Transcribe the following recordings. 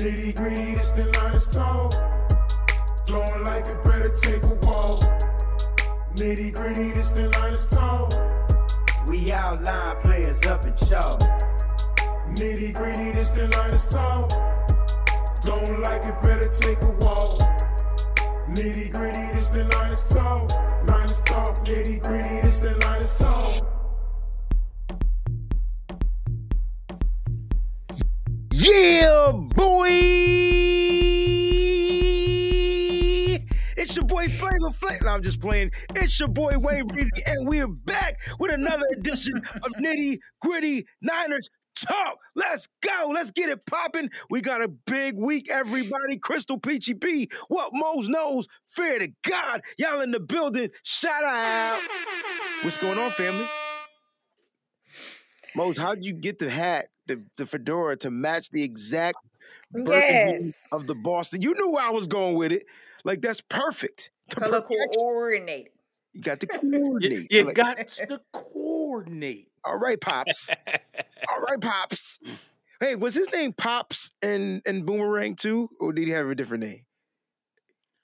Nitty gritty, this the line is tall. Blowing like it better take a walk. Nitty gritty, this the line is tall. We outline players up in show. Nitty gritty, this the line is tall. Don't like it, better take a walk. Nitty gritty, this the line is tall. Line is tall. Nitty gritty, this the line is tall. Boy Flavor Flav. No, I'm just playing. It's your boy Wayne Breezy, and we're back with another edition of Nitty Gritty Niners Talk. Let's go. Let's get it popping. We got a big week, everybody. Crystal Peachy B, what Mose knows, fear to God. Y'all in the building. Shout out. What's going on, family? Mose, how'd you get the hat, the, the fedora to match the exact Yes. of the Boston? You knew where I was going with it. Like that's perfect. To Color perfection. coordinated. You got to coordinate. you Like, got to coordinate. all right, pops. all right, pops. Hey, was his name Pops and and Boomerang too, or did he have a different name?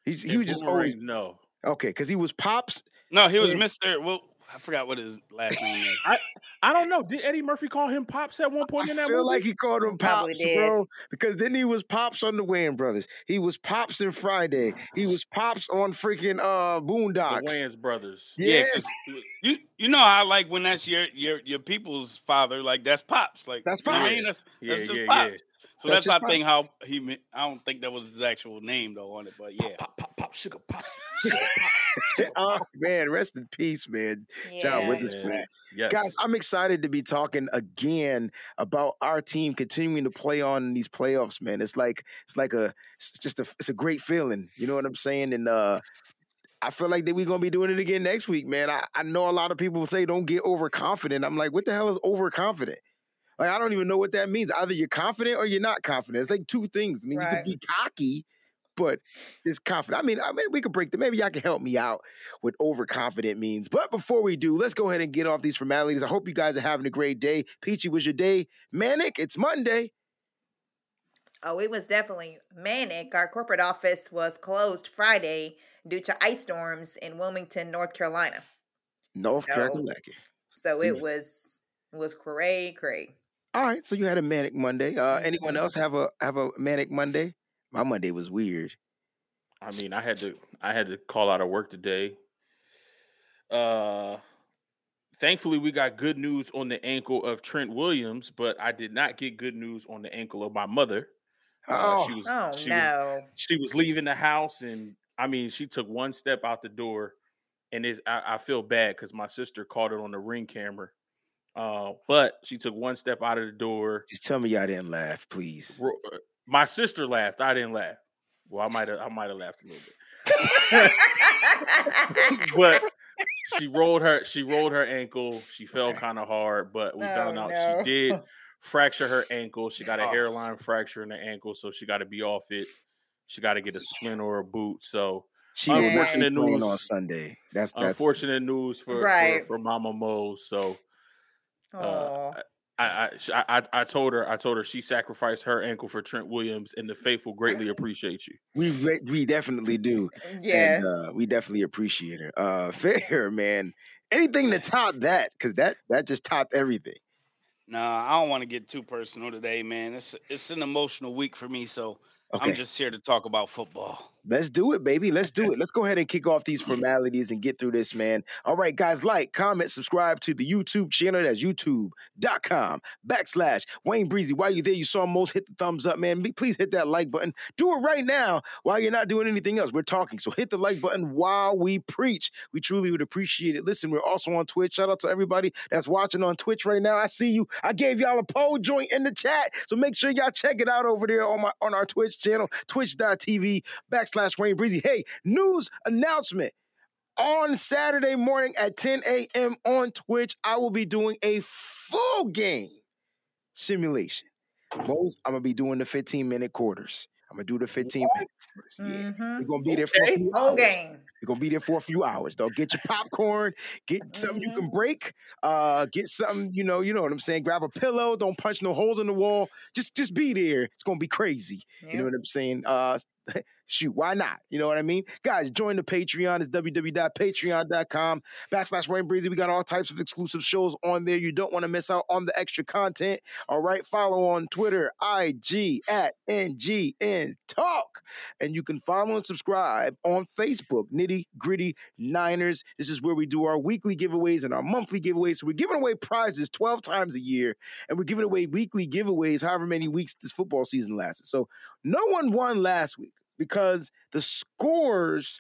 He, he And was just Boomerang, always no. okay because he was Pops. No, he was Yeah. Mr. Well, I forgot what his last name is. I don't know. Did Eddie Murphy call him pops at one I point in that feel movie? like he called him Probably Pops, did. bro, because then he was Pops on the Wayans Brothers. He was Pops in Friday. He was Pops on freaking uh the Boondocks. Wayans brothers. Yeah, Yes. 'cause you you know how like when that's your your your people's father, like that's pops. Like That's you know I mean? Pops. That's, Yeah, that's just yeah, pops. yeah. So That's that's, just I think how he meant. I don't think that was his actual name though on it, but yeah. Pop, pop, pop, sugar, pop. oh man, rest in peace, man. John Yeah. Witherspoon. Yeah. Yes. Guys, I'm excited to be talking again about our team continuing to play on in these playoffs, man. It's like it's like a it's just a it's a great feeling. You know what I'm saying? And uh I feel like that we're gonna be doing it again next week, man. I, I know a lot of people say don't get overconfident. I'm like, what the hell is overconfident? Like I don't even know what that means. Either you're confident or you're not confident. It's like two things. I mean, you Right. could be cocky, but it's confident. I mean, I mean, we could break the. Maybe y'all can help me out with overconfident means. But before we do, let's go ahead and get off these formalities. I hope you guys are having a great day. Peachy, was your day manic? It's Monday. Oh, it was definitely manic. Our corporate office was closed Friday due to ice storms in Wilmington, North Carolina. North So- Carolina. So it was it was cray cray. All right, so you had a manic Monday. Uh, anyone else have a have a manic Monday? My Monday was weird. I mean, I had to I had to call out of work today. Uh thankfully we got good news on the ankle of Trent Williams, but I did not get good news on the ankle of my mother. Uh, Oh, she was Oh she was no. she was leaving the house and I mean she took one step out the door and it's I, I feel bad because my sister caught it on the ring camera. Uh, but she took one step out of the door. just tell me y'all didn't laugh, please. Ro- My sister laughed. I didn't laugh. Well, I might have I might have laughed a little bit. but she rolled her she rolled her ankle. She fell kind of hard, but we found Oh, out no. she did fracture her ankle. She got a Oh. hairline fracture in the ankle, so she got to be off it. She got to get a splint or a boot. So She will Unfortunate playing on. Sunday. That's that's unfortunate news for, Right. for for Mama Mo. So Aw. uh, I, I I I I told her I told her she sacrificed her ankle for Trent Williams, and the faithful greatly appreciate you. we re- we definitely do. yeah. And uh, we definitely appreciate her. Uh fair, man. Anything to top that, because that that just topped everything. Nah, I don't want to get too personal today, man. It's it's an emotional week for me, so Okay. I'm just here to talk about football. Let's do it, baby. Let's do it. Let's go ahead and kick off these formalities and get through this, man. All right, guys, like, comment, subscribe to the YouTube channel. That's youtube.com backslash Wayne Breezy. While you're there, you saw most hit the thumbs up, man. Please hit that like button. Do it right now while you're not doing anything else. We're talking. So hit the like button while we preach. We truly would appreciate it. Listen, we're also on Twitch. Shout out to everybody that's watching on Twitch right now. I see you. I gave y'all a poll joint in the chat. So make sure y'all check it out over there on my on our Twitch channel, twitch.tv backslash Wayne Breezy. Hey, news announcement. On Saturday morning at 10 a.m. on Twitch, I will be doing a full game simulation. Most, I'm gonna be doing the 15 minute quarters. I'm gonna do the 15 minutes. Yeah. Mhm. We're gonna be there for a Okay. few Whole hours. game. You're gonna be there for a few hours, though. Get your popcorn, get something you Mm-hmm. can break, uh, get something, you know, you know what I'm saying. Grab a pillow, don't punch no holes in the wall. Just just be there. It's gonna be crazy. You know what I'm saying? Uh shoot, why not? You know what I mean? Guys, join the Patreon. It's www.patreon.com backslash Wayne Breezy. We got all types of exclusive shows on there. You don't want to miss out on the extra content. All right. Follow on Twitter, IG at NGN Talk. And you can follow and subscribe on Facebook, Nitty Gritty Niners. This is where we do our weekly giveaways and our monthly giveaways. So we're giving away prizes 12 times a year, and we're giving away weekly giveaways however many weeks this football season lasts. So no one won last week because the scores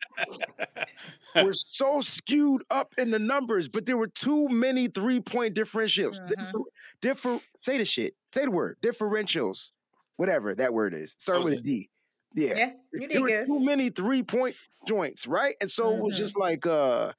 were so skewed up in the numbers, but there were too many three point differentials. Mhm. Differ, differ, say the shit. Say the word. Differentials. Whatever that word is. Start with a. D. Yeah. Yeah, you There did were good. too many three point joints, right? And so it was Mhm. just like uh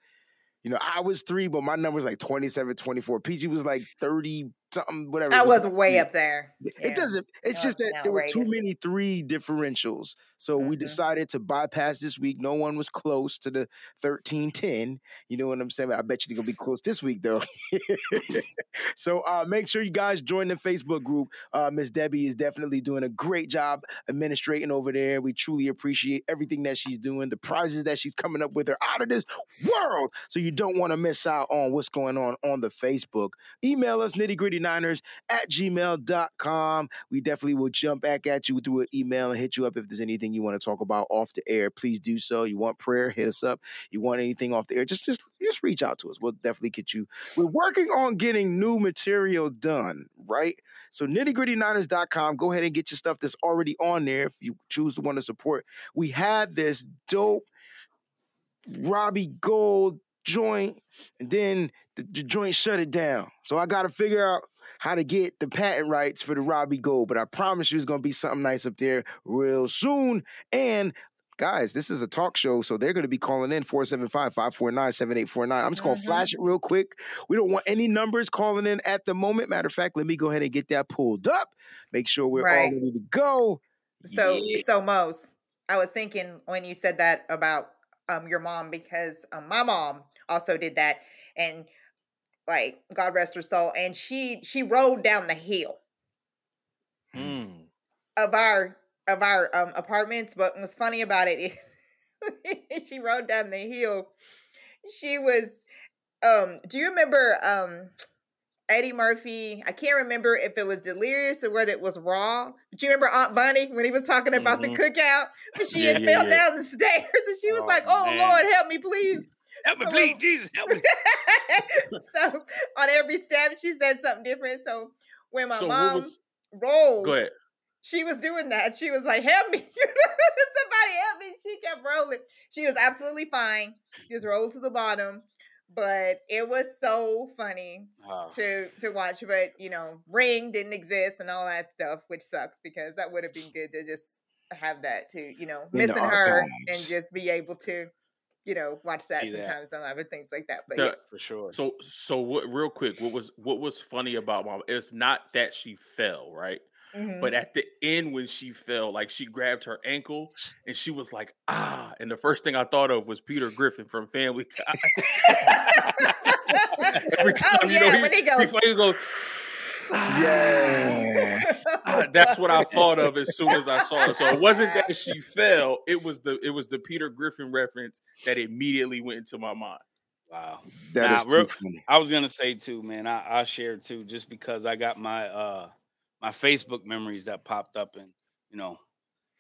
you know, I was three, but my number was like 27, 24. PG was like 30 something, whatever. I was way up there. It Yeah. doesn't. It's That just that there were too many three differentials. So we Mhm. decided to bypass this week. No one was close to the thirteen ten. You know what I'm saying? I bet you they're gonna be close this week though. so uh, make sure you guys join the Facebook group. Uh, Miss Debbie is definitely doing a great job administrating over there. We truly appreciate everything that she's doing. The prizes that she's coming up with are out of this world. So you don't want to miss out on what's going on on the Facebook. Email us nitty gritty niners at gmail.com. We definitely will jump back at you through an email and hit you up if there's anything you want to talk about off the air. Please do so. You want prayer, hit us up. You want anything off the air, just just just reach out to us. We'll definitely get you. We're working on getting new material done, right? So nittygrittyniners.com. Go ahead and get your stuff that's already on there if you choose to want to support. We have this dope Robbie Gold joint, and then the, the joint shut it down. So I got to figure out how to get the patent rights for the Robbie Gold. But I promise you, it's gonna be something nice up there real soon. And guys, this is a talk show, so they're gonna be calling in 475-549-7849. I'm just gonna Mhm. flash it real quick. We don't want any numbers calling in at the moment. Matter of fact, let me go ahead and get that pulled up. Make sure we're all ready to go. So Yeah. so Mose, I was thinking when you said that about um your mom because um, my mom also did that and like God rest her soul and she she rode down the hill Mm. of our of our um apartments but what's funny about it is she rode down the hill she was um do you remember um Eddie Murphy, I can't remember if it was delirious or whether it was raw. But you remember Aunt Bunny when he was talking about Mhm. the cookout? But she Yeah, had yeah, fell yeah. down the stairs and she was Oh, like, Oh man. Lord, help me, please. Help me, So, please, Jesus, help me. so on every step she said something different. So when my So mom was? rolled, she was doing that. She was like, "Help me! Somebody help me!" She kept rolling. She was absolutely fine. She just rolled to the bottom, but it was so funny Wow. to to watch. But you know, Ring didn't exist and all that stuff, which sucks because that would have been good to just have that to you know In missing her and just be able to you know watch that See that. sometimes and other things like that. But The- yeah. For sure. So so what? Real quick, what was what was funny about mom? It's not that she fell, right? Mhm. But at the end, when she fell, like she grabbed her ankle and she was like, ah. And the first thing I thought of was Peter Griffin from Family Guy. Every time, oh you yeah, know, he, when he he, goes, he goes, Yeah. That's what I thought of as soon as I saw it. So it wasn't that she fell; it was the it was the Peter Griffin reference that immediately went into my mind. Wow. That Nah, is too real- funny. I was gonna say too, man. I I shared too, just because I got my uh my Facebook memories that popped up, and you know,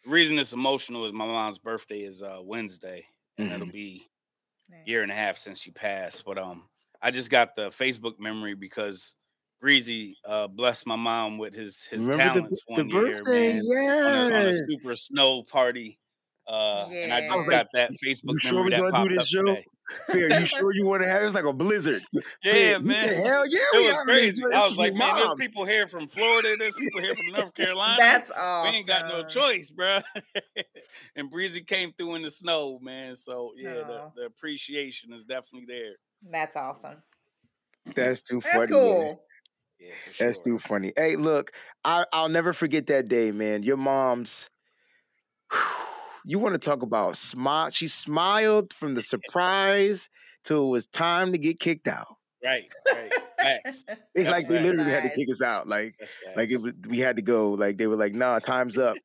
the reason it's emotional is my mom's birthday is uh Wednesday, and it'll be a year and a half since she passed. But um, I just got the Facebook memory because Breezy uh blessed my mom with his his Remember talents the, one year, birthday? man, on a, on a super snow party. Uh, and I Yeah. I just was got that Facebook "You sure memory we that gonna do popped this up show?" today. Fair, you sure you want to have? It's like a blizzard. Yeah, Fair, man. said, Hell yeah, It we was crazy. I was like, your man, there's people here from Florida. There's people here from North Carolina. That's we awesome. ain't got no choice, bro. and Breezy came through in the snow, man. So yeah, the, the appreciation is definitely there. That's awesome. That's too That's funny. cool. man. Yeah, for That's too funny. Hey, look, I, I'll never forget that day, man. Your mom's you want to talk about smile? She smiled from the surprise till it was time to get kicked out. Right, right. Facts. It's That's like they right. literally had to kick us out. Like, That's like it was, we had to go. Like they were like, "Nah, time's up.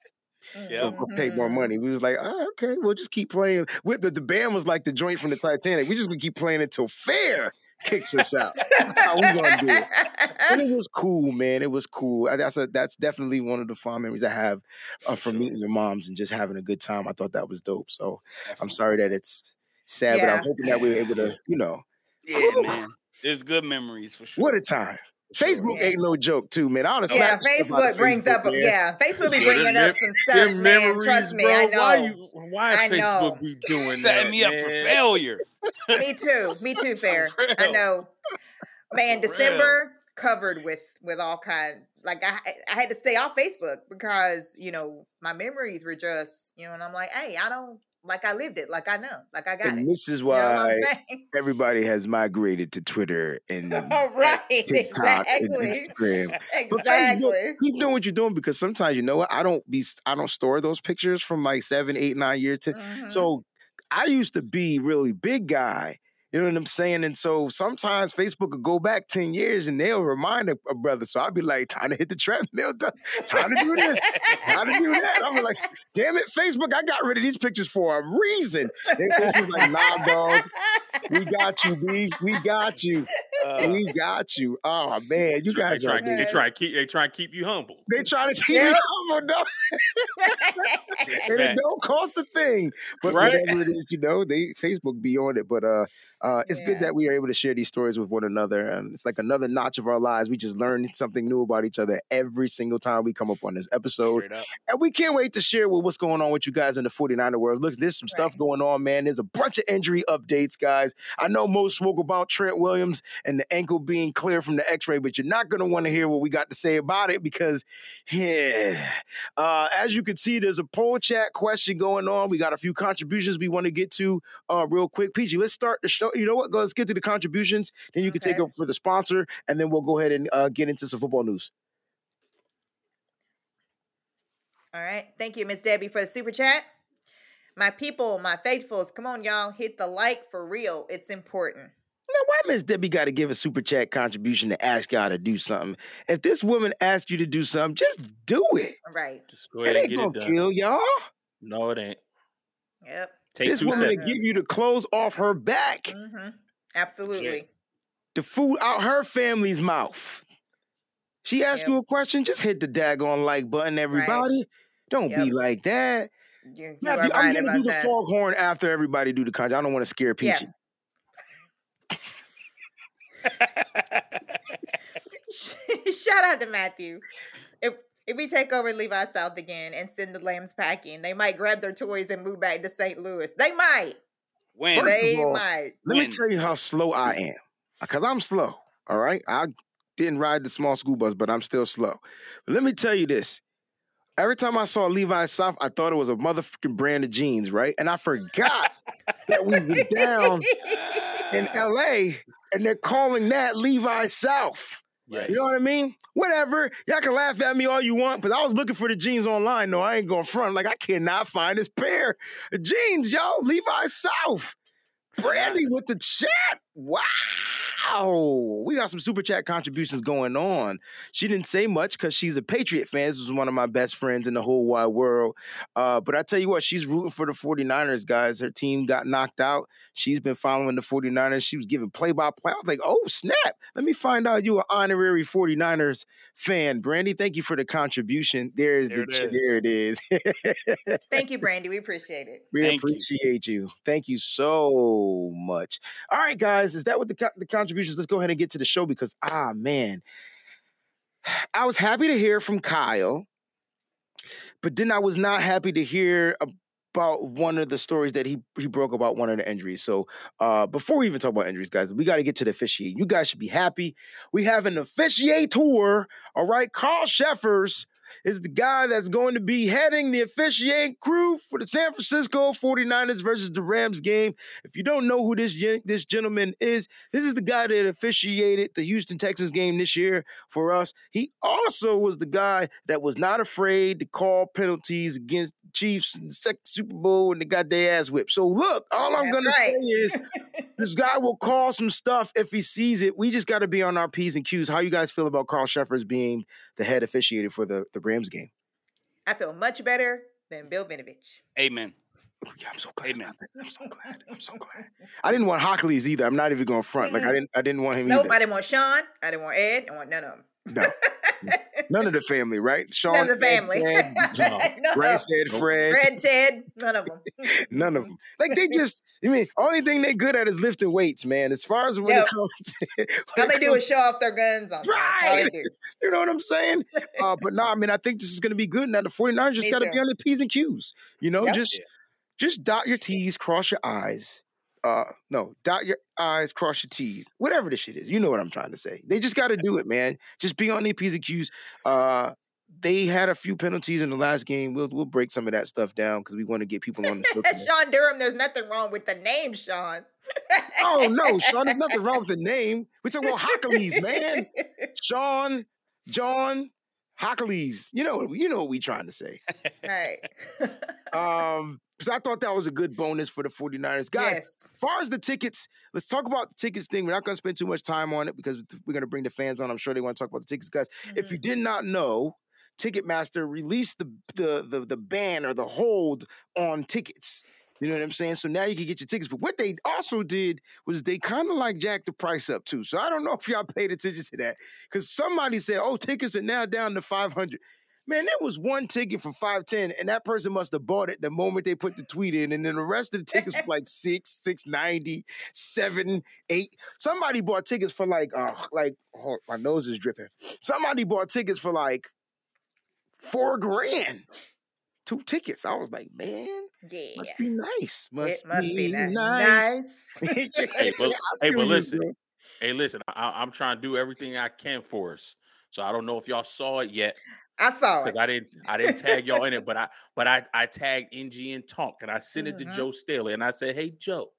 Yeah. We'll go pay more Mhm. money." We was like, oh, "Okay, we'll just keep playing." With the, the band was like the joint from the Titanic. We just gonna keep playing until fair kicks us out. how we gonna do it. And it was cool, man. It was cool. That's a that's definitely one of the fond memories I have uh, from Sure. meeting your moms and just having a good time. I thought that was dope. So I'm sorry that it's sad, but I'm hoping that we are able to, you know, Yeah, man. There's good memories for sure. what a time. Facebook Yeah. ain't no joke, too, man. I would yeah, slapped the stuff out Facebook brings Facebook, up. man. Yeah, Facebook be bringing them up some stuff, man. memories, Trust me, bro. I know. Why you? Why I Facebook know. be doing setting that? Setting me up for failure. Me too. Me too. Fair. I know. Man, For real. December covered with with all kind. Like I I had to stay off Facebook because you know my memories were just you know, and I'm like, hey, I don't like I lived it, like I know, like I got it. This is You know why everybody has migrated to Twitter and right. TikTok and Instagram. Facebook, Exactly. keep doing what you're doing because sometimes you know what I don't be I don't store those pictures from like seven, eight, nine years to Mhm. So I used to be really big guy. You know what I'm saying? And so sometimes Facebook will go back 10 years and they'll remind a, a brother. So I'll be like, time to hit the treadmill, t- time to do this, time to do that. I'm like, damn it, Facebook, I got rid of these pictures for a reason. And Facebook's like, nah, dog, we got you, B. We got you. Uh, We got you. Oh man, you They guys try, are they try to keep. They try to keep you humble. they try to keep Yep. me humble, dog. and it don't cost a thing. But Right. whatever it is, you know, they Facebook be on it. But uh, uh, it's good that we are able to share these stories with one another, and it's like another notch of our lives. We just learn something new about each other every single time we come up on this episode, and we can't wait to share with what's going on with you guys in the 49er world. Look, there's some stuff going on, man. There's a bunch of injury updates, guys. I know most spoke about Trent Williams and the ankle being clear from the X-ray, but you're not going to want to hear what we got to say about it because, yeah. Uh, as you can see, there's a poll chat question going on. We got a few contributions we want to get to uh, real quick. PG, let's start the show. You know what? Let's get to the contributions. Then you can take Okay. over for the sponsor, and then we'll go ahead and uh, get into some football news. All right. Thank you, Miss Debbie, for the super chat. My people, my faithfuls, come on, y'all. Hit the like for real. It's important. Now, why Miss Debbie got to give a super chat contribution to ask y'all to do something? If this woman asked you to do something, just do it. Right. Just go It ahead and ain't get gonna it done. kill y'all. No, it ain't. Yep. Take this two woman to give you the clothes off her back, hmm Absolutely. the food out her family's mouth. She asked Yep. you a question, just hit the daggone like button, everybody. Don't be like that. You, you Matthew, are I'm gonna do the that. foghorn after everybody do the conjure. I don't want to scare Yeah. Peachy. Shout out to Matthew. If if we take over Levi South again and send the lambs packing, they might grab their toys and move back to St. Louis. They might. When? First they all, might. Let me tell you how slow I mm. am. Because I'm slow. All right. I didn't ride the small school bus, but I'm still slow. But let me tell you this. Every time I saw Levi South, I thought it was a motherfucking brand of jeans, right? And I forgot that we was down in LA and they're calling that Levi South. Yes. You know what I mean? Whatever. Y'all can laugh at me all you want, but I was looking for the jeans online. No, I ain't going front. Like, I cannot find this pair of jeans, yo. Levi South. Brandy with the chat. Wow. We got some super chat contributions going on. She didn't say much because she's a Patriot fan. This is one of my best friends in the whole wide world. Uh, but I tell you what, she's rooting for the 49ers, guys. Her team got knocked out. She's been following the 49ers. She was giving play by play. I was like, oh, snap. Let me find out you are an honorary 49ers fan. Brandy, thank you for the contribution. There's There the it there it is. Thank you, Brandy. We appreciate it. We Thank you. appreciate you. Thank you so much. All right, guys, is that what the co- the contributions? Let's go ahead and get to the show because ah man, I was happy to hear from Kyle, but then I was not happy to hear about one of the stories that he he broke about one of the injuries. So uh, before we even talk about injuries, guys, we got to get to the officiating. You guys should be happy. We have an officiator. All right, Carl Cheffers is the guy that's going to be heading the officiating crew for the San Francisco 49ers versus the Rams game. If you don't know who this this gentleman is, this is the guy that officiated the Houston Texans game this year for us. He also was the guy that was not afraid to call penalties against Chiefs in the second Super Bowl and they got their ass whipped. So look, all I'm That's gonna right. say is this guy will call some stuff if he sees it. We just got to be on our P's and Q's. How you guys feel about Carl Cheffers being the head officiator for the, the Rams game? I feel much better than Bill Vinovich. Amen. Oh, yeah, I'm so glad. Amen. I'm so glad. I'm so glad. I didn't want Hochuli's either. I'm not even going front. Like I didn't. I didn't want him Nope, I didn't want Sean. I didn't want Ed. I want none of them. No, none of the family, right? Sean, None of the Ed, family. Ted, No. no. Grandson, Fred, Fred, Ted, none of them. none of them. Like they just. I mean, only thing they good at is lifting weights, man. As far as when Yep. it comes, to, when All it they do comes is show off their guns on them. That's all they Right. do. You know what I'm saying? Uh, but no, I mean, I think this is going to be good. Now, the 49ers just got to be on the P's and Q's. You know, Yep. just Yeah. just dot your T's, cross your I's. Uh, no, dot your I's, cross your T's. Whatever this shit is. You know what I'm trying to say. They just got to do it, man. Just be on their P's and Q's. Uh, they had a few penalties in the last game. We'll we'll break some of that stuff down because we want to get people on the show. Sean Durham, there's nothing wrong with the name Sean. oh no, Sean, there's nothing wrong with the name. We're talking about Hochuli's, man. Sean, John, Hochuli's. You know, you know what we trying to say. right. Um, so I thought that was a good bonus for the 49ers. Guys, yes. as far as the tickets, let's talk about the tickets thing. We're not going to spend too much time on it because we're going to bring the fans on. I'm sure they want to talk about the tickets, guys. If Mm-hmm. you did not know, Ticketmaster released the the the, the ban or the hold on tickets. You know what I'm saying? So now you can get your tickets. But what they also did was they kind of like jacked the price up too. So I don't know if y'all paid attention to that. Because somebody said, oh, tickets are now down to 500. Man, there was one ticket for 510, and that person must have bought it the moment they put the tweet in. And then the rest of the tickets were like six, six ninety, seven, eight. Somebody bought tickets for like uh like oh, my nose is dripping. Somebody bought tickets for like four grand. Two tickets. I was like, man, Yeah. must be nice. Must, it must be nice. nice. Hey, but- hey, but what you're listen. Hey, listen, I, I'm trying to do everything I can for us. So I don't know if y'all saw it yet I saw it. because I didn't. I didn't tag y'all in it, but I but I I tagged NGN Talk and I sent it Mhm. to Joe Staley and I said, Hey Joe,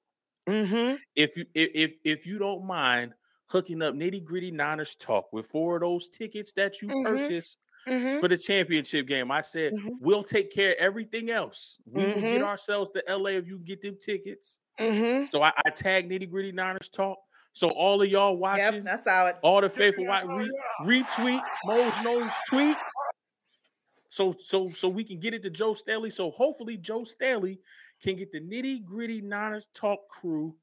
Mhm. if you if if, if you don't mind hooking up nitty gritty Niners talk with four of those tickets that you Mhm. purchased Mhm. for the championship game, I said Mhm. we'll take care of everything else. We will get Mhm. ourselves to LA if you get them tickets. Mhm. So I, I tagged nitty gritty Niners talk. So all of y'all watching, Yep, I saw it. all the faithful watch, re, retweet Mo's nose tweet. So so so we can get it to Joe Staley. So hopefully Joe Staley can get the nitty gritty Niners talk crew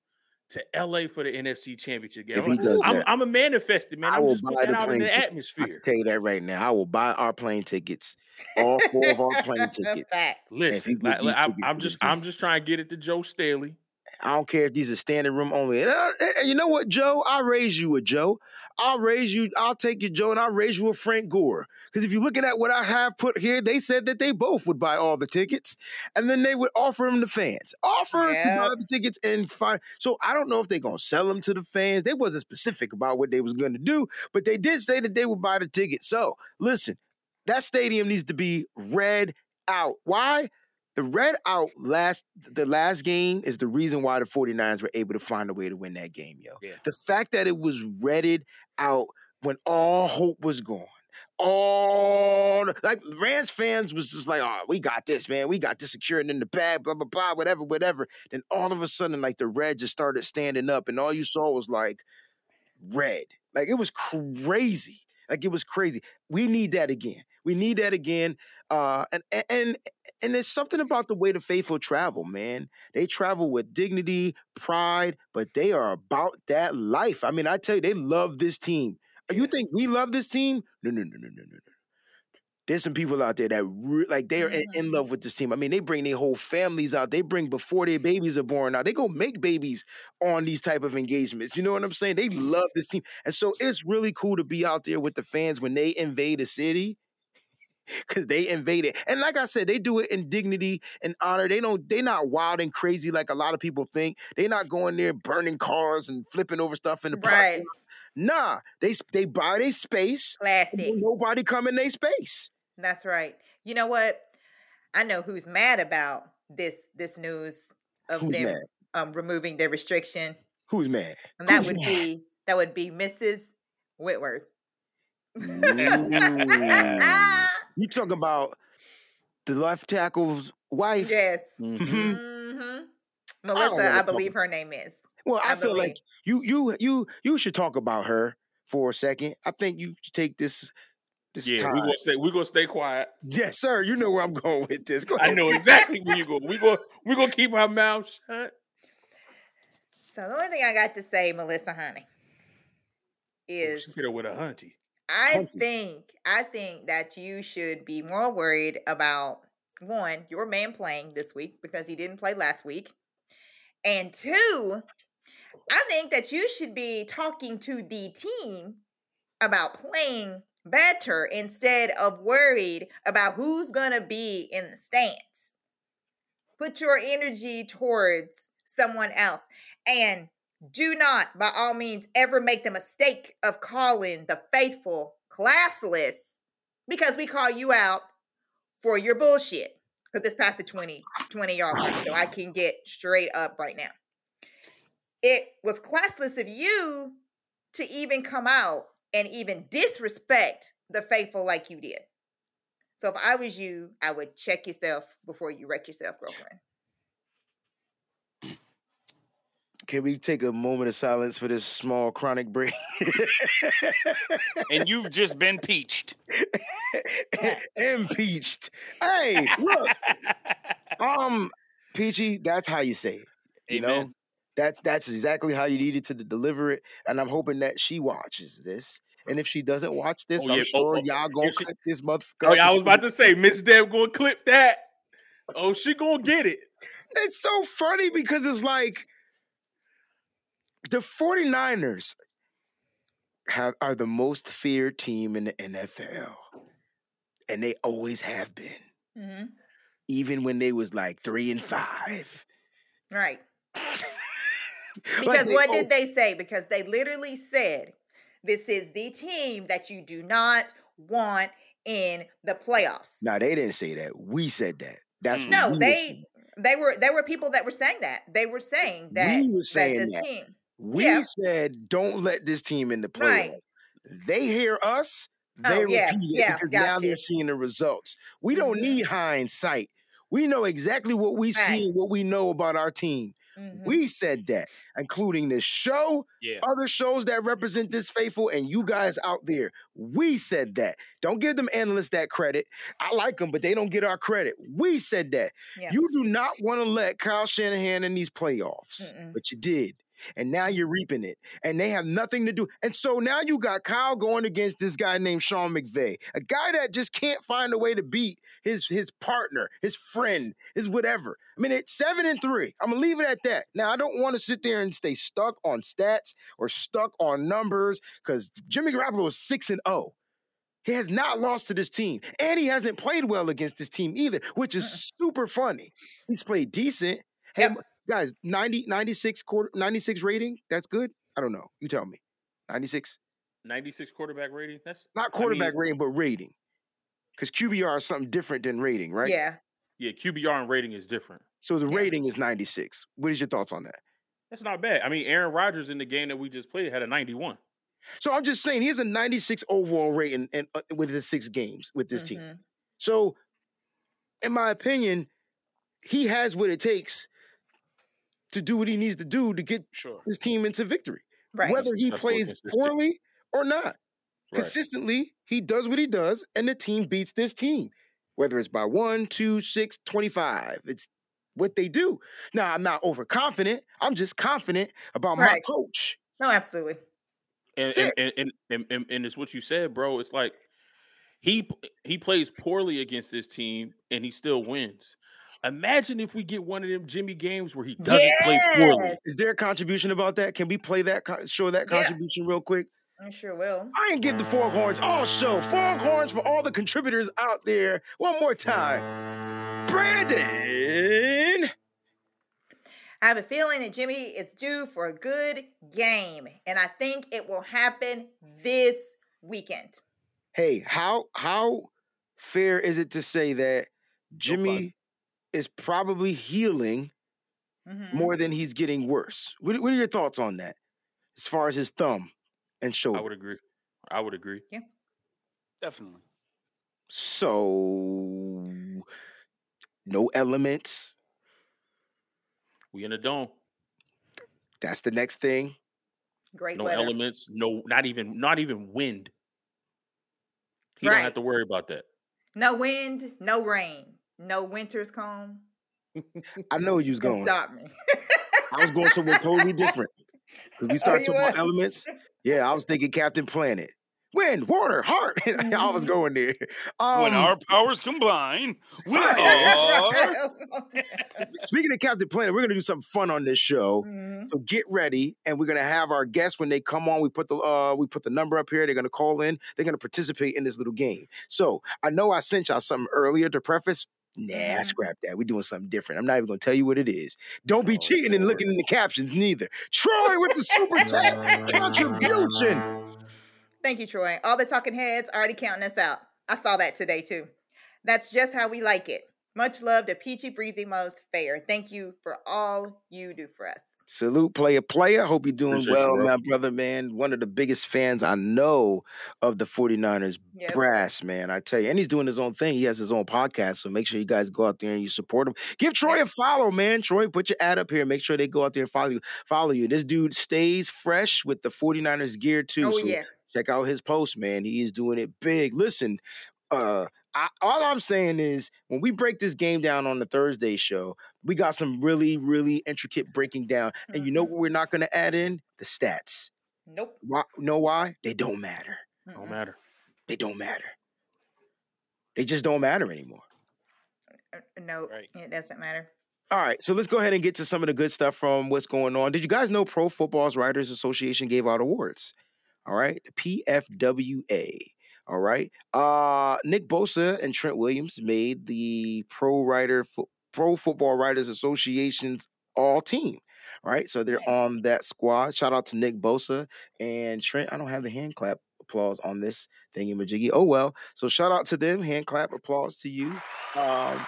to LA for the NFC Championship game. If he does I'm, that, I'm a manifested man. I I'm will just buy the that out in plane the ticket. I atmosphere. can tell you that right now. I will buy our plane tickets, all four of our plane tickets. Facts. Listen, get like, I'm, tickets I'm just I'm just trying to get it to Joe Staley. I don't care if these are standing room only. And, uh, and you know what, Joe? I'll raise you a Joe. I'll raise you. I'll take you, Joe, and I'll raise you a Frank Gore. Because if you're looking at what I have put here, they said that they both would buy all the tickets, and then they would offer them to fans. Offer buy the tickets and find. So I don't know if they're gonna sell them to the fans. They wasn't specific about what they was gonna do, but they did say that they would buy the tickets. So listen, that stadium needs to be red out. Why? The red out last the last game is the reason why the 49ers were able to find a way to win that game, yo. Yeah. The fact that it was redded out when all hope was gone. All like Rams fans was just like, oh, we got this, man. We got this secured in the bag, blah, blah, blah, whatever, whatever. Then all of a sudden, like the red just started standing up, and all you saw was like red. Like it was crazy. Like it was crazy. We need that again. We need that again. Uh, and and and and there's something about the way the faithful travel, man. They travel with dignity, pride, but they are about that life. I mean, I tell you, they love this team. You think we love this team? No, no, no, no, no, no, no. There's some people out there that re- like they are in, in mm. love with this team. I mean, they bring their whole families out. They bring before their babies are born out. They go make babies on these type of engagements. You know what I'm saying? They mm. love this team, and so it's really cool to be out there with the fans when they invade a city because they invade it. And like I said, they do it in dignity and honor. They don't. They're not wild and crazy like a lot of people think. They're not going there burning cars and flipping over stuff in the Right. lot. Nah, they they buy their space. Classic. Nobody come in their space. That's right. You know what? I know who's mad about this this news of Who's them um removing their restriction. Who's mad? And that Who's would mad? be that would be Mrs. Whitworth. You talk about the left tackle's wife. yes. Mhm. Mhm. hmm Melissa, wanna I, believe her name is. Well, I, I feel like you you you you should talk about her for a second. I think you should take this this Yeah, time. we're gonna stay. We're gonna stay quiet. yes, sir. You know where I'm going with this. Go I know exactly where you go. We go. We gonna keep our mouth shut. So the only thing I got to say, Melissa Honey, Oh, is She her with a hunty. I Comfy. think I think that you should be more worried about one, your man playing this week because he didn't play last week. And two, I think that you should be talking to the team about playing better instead of worried about who's going to be in the stands. Put your energy towards someone else. And do not, by all means, ever make the mistake of calling the faithful classless because we call you out for your bullshit. Because it's past the 20, 20 yard line, so I can get straight up right now. It was classless of you to even come out and even disrespect the faithful like you did. So if I was you, I would check yourself before you wreck yourself, girlfriend. Can we take a moment of silence for this small chronic break? And you've just been peached. Impeached. Hey, look. Um, Peachy, that's how you say it. You know, Amen. That's that's exactly how you needed to deliver it. And I'm hoping that she watches this. And if she doesn't watch this, Oh, I'm yeah. Oh, sure oh, y'all gonna she- clip this motherfucker. Oh, yeah, I was about to say Miss Deb gonna clip that. Oh, she gonna get it. It's so funny because it's like the 49ers have are the most feared team in the NFL. And they always have been. hmm Even when they was like three and five. Right. Because what did they say? Because they literally said, this is the team that you do not want in the playoffs. No, they didn't say that. We said that. That's No, we they saying. they were there were people that were saying that. They were saying that, We were that saying this that. team. We Yeah. said don't let this team in the playoffs. Right. They hear us. Oh, They yeah, repeat it yeah, because now gotcha. they're seeing the results. We don't Mhm. need hindsight. We know exactly what we Right. see and what we know about our team. Mhm. We said that, including this show, Yeah. other shows that represent this faithful, and you guys out there. We said that. Don't give them analysts that credit. I like them, but they don't get our credit. We said that. Yeah. You do not want to let Kyle Shanahan in these playoffs, Mm-mm. but you did. And now you're reaping it. And they have nothing to do. And so now you got Kyle going against this guy named Sean McVay, a guy that just can't find a way to beat his his partner, his friend, his whatever. I mean, it's seven and three. I'm gonna leave it at that. Now I don't want to sit there and stay stuck on stats or stuck on numbers because Jimmy Garoppolo is six and oh. He has not lost to this team, and he hasn't played well against this team either, which is super funny. He's played decent. Hey, Yep. M- guys, 90, 96 quarter, 96 rating. That's good. I don't know. You tell me. 96, 96 quarterback rating. That's not I mean, quarterback rating, but rating. Because QBR is something different than rating, right? Yeah. Yeah, QBR and rating is different. So the Yeah. rating is 96. What is your thoughts on that? That's not bad. I mean, Aaron Rodgers in the game that we just played had a 91. So I'm just saying he has a 96 overall rating and uh, with his six games with this team. Mhm. So, in my opinion, he has what it takes to do what he needs to do to get Sure. his team into victory. Right. Whether he Successful plays against this team. poorly or not. Right. Consistently, he does what he does, and the team beats this team. Whether it's by one, two, six, 25. It's what they do. Now, I'm not overconfident. I'm just confident about my coach. No, absolutely. And and, and, and, and, and, and it's what you said, bro. It's like he he plays poorly against this team and he still wins. Imagine if we get one of them Jimmy games where he doesn't play poorly. Is there a contribution about that? Can we play that, show that Yeah. contribution real quick? I sure will. I ain't give the Foghorns all show. Foghorns for all the contributors out there. One more time. Brandon. I have a feeling that Jimmy is due for a good game, and I think it will happen this weekend. Hey, how how fair is it to say that plug. Jimmy is probably healing Mhm. more than he's getting worse? What, what are your thoughts on that? As far as his thumb and shoulder? I would agree. I would agree. Yeah. Definitely. So no elements. We in a dome. That's the next thing. Great No weather. elements. No, not even not even wind. He don't have to worry about that. No wind, no rain, no winter's calm. I know you was Can going. stop me. I was going somewhere totally different. 'Cause we start you talking about elements. Yeah, I was thinking Captain Planet. Wind, water, heart. I was Mhm. going there. Um, when our powers combine, we are. speaking of Captain Planet, we're gonna do something fun on this show. Mhm. So get ready, and we're gonna have our guests when they come on. We put the uh, we put the number up here. They're gonna call in. They're gonna participate in this little game. So I know I sent y'all something earlier to preface. Nah, Mhm. scrap that. We're doing something different. I'm not even gonna tell you what it is. Don't be Oh, cheating and looking in the captions neither. Troy with the super chat contribution. Thank you, Troy. All the talking heads already counting us out. I saw that today too. That's just how we like it. Much love to Peachy Breezy Most Fair. Thank you for all you do for us. Salute, player, player. Hope you're doing Appreciate you, well, bro. my brother, man. One of the biggest fans I know of the 49ers Yep. brass, man. I tell you. And he's doing his own thing. He has his own podcast. So make sure you guys go out there and you support him. Give Troy a follow, man. Troy, put your ad up here. Make sure they go out there and follow you. Follow you. This dude stays fresh with the 49ers gear too. Oh so yeah. check out his post, man. He is doing it big. Listen, uh, I, all I'm saying is when we break this game down on the Thursday show, we got some really, really intricate breaking down. And you know Mhm. what we're not going to add in? The stats. Nope. Why, know why? They don't matter. Don't matter. They don't matter. They just don't matter anymore. No, Right. It doesn't matter. All right, so let's go ahead and get to some of the good stuff from what's going on. Did you guys know Pro Football's Writers Association gave out awards? All right, the PFWA. All right, uh, Nick Bosa and Trent Williams made the Pro Writer Fo- Pro Football Writers Association's All Team. Right. so they're on that squad. Shout out to Nick Bosa and Trent. I don't have the hand clap applause on this thingy majiggy. Oh well. So shout out to them. Hand clap applause to you. Um,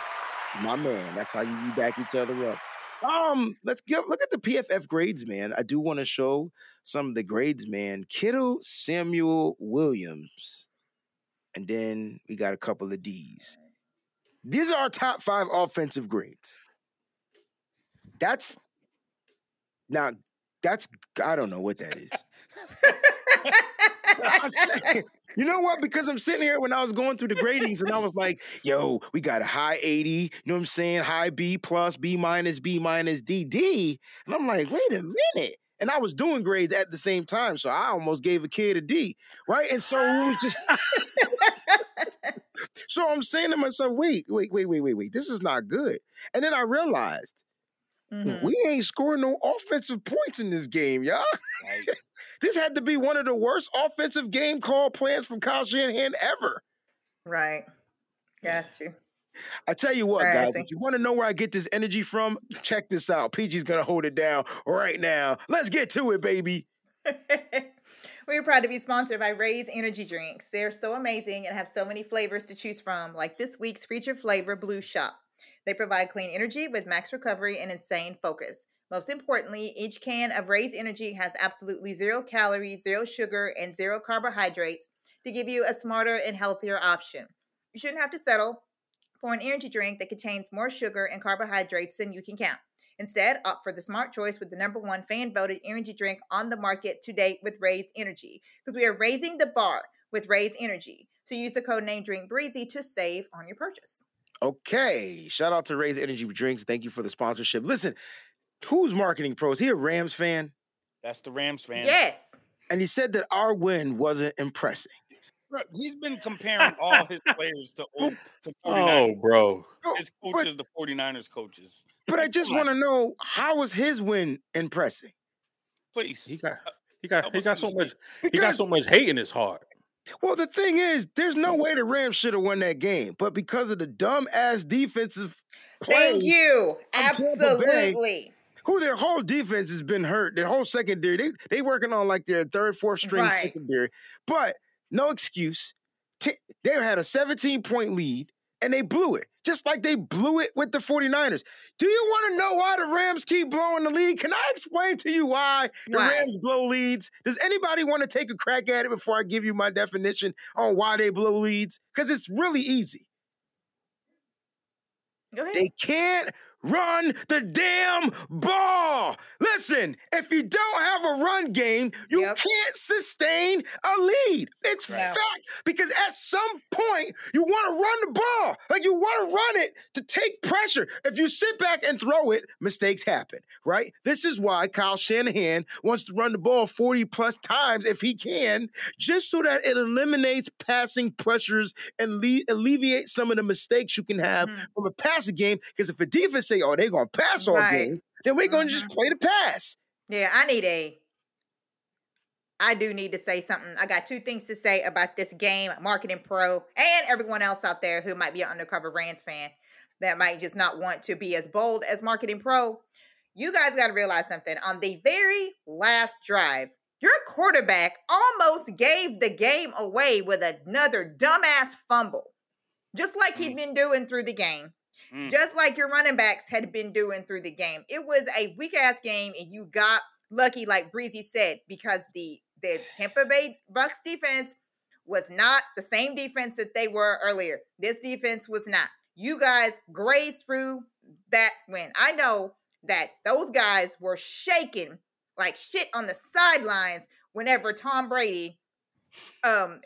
my man. That's how you, you back each other up. Um, let's give look at the PFF grades, man. I do want to show some of the grades, man. Kittle, Samuel Williams, and then we got a couple of D's. These are our top five offensive grades. That's now that's I don't know what that is. You know what? Because I'm sitting here when I was going through the gradings and I was like, yo, we got a high 80, you know what I'm saying? High B plus, B minus, B minus, D, D. And I'm like, wait a minute. And I was doing grades at the same time. So I almost gave a kid a D, right? And so it was just so I'm saying to myself, wait, wait, wait, wait, wait, wait. This is not good. And then I realized Mhm. we ain't scoring no offensive points in this game, y'all. Right. This had to be one of the worst offensive game call plans from Kyle Shanahan ever. Right. Got you. I tell you what, guys, if you want to know where I get this energy from, check this out. PG's gonna hold it down right now. Let's get to it, baby. we are proud to be sponsored by Raze Energy Drinks. They're so amazing and have so many flavors to choose from, like this week's featured flavor, Blue Shop. They provide clean energy with max recovery and insane focus. Most importantly, each can of Raze Energy has absolutely zero calories, zero sugar, and zero carbohydrates to give you a smarter and healthier option. You shouldn't have to settle for an energy drink that contains more sugar and carbohydrates than you can count. Instead, opt for the smart choice with the number one fan voted energy drink on the market to date with Raze Energy because we are raising the bar with Raze Energy. So use the code name Drink Breezy to save on your purchase. Okay. Shout out to Raze Energy Drinks. Thank you for the sponsorship. Listen, who's marketing pros? He a Rams fan, That's the Rams fan. Yes. and he said that our win wasn't impressing. Bro, He's been comparing all his players to to 49ers. Oh, bro. His coaches, the 49ers coaches. But I just want to know how was his win impressive? Please. He got uh, he got he got so much understand. he got so much hate in his heart. well, the thing is, there's no way the Rams should have won that game, but because of the dumb ass defensive Thank you. Absolutely. who their whole defense has been hurt. Their whole secondary, they they working on like their third, fourth string Right. secondary. But no excuse. t- they had a 17 point lead and they blew it, just like they blew it with the 49ers. Do you want to know why the Rams keep blowing the lead? Can I explain to you why the Why? Rams blow leads? Does anybody want to take a crack at it before I give you my definition on why they blow leads? Because it's really easy. Go ahead. They can't run the damn ball. Listen, if you don't have a run game, you Yep. can't sustain a lead. It's fact because at some point you want to run the ball. Like you want to run it to take pressure. If you sit back and throw it, mistakes happen, right? This is why Kyle Shanahan wants to run the ball 40 plus times if he can, just so that it eliminates passing pressures and le- alleviates some of the mistakes you can have Mhm. from a passing game. Because if a defense say, "Oh, they're gonna pass all Right. game," then we're gonna just Mhm. play the pass. Yeah, I need a. I do need to say something. I got two things to say about this game, Marketing Pro, and everyone else out there who might be an undercover Rams fan that might just not want to be as bold as Marketing Pro. You guys got to realize something. On the very last drive, your quarterback almost gave the game away with another dumbass fumble, just like he'd been doing through the game Mm. just like your running backs had been doing through the game. It was a weak ass game, and you got lucky, like Breezy said, because the the Tampa Bay Bucks defense was not the same defense that they were earlier. This defense was not. You guys grazed through that win. I know that those guys were shaking like shit on the sidelines whenever Tom Brady um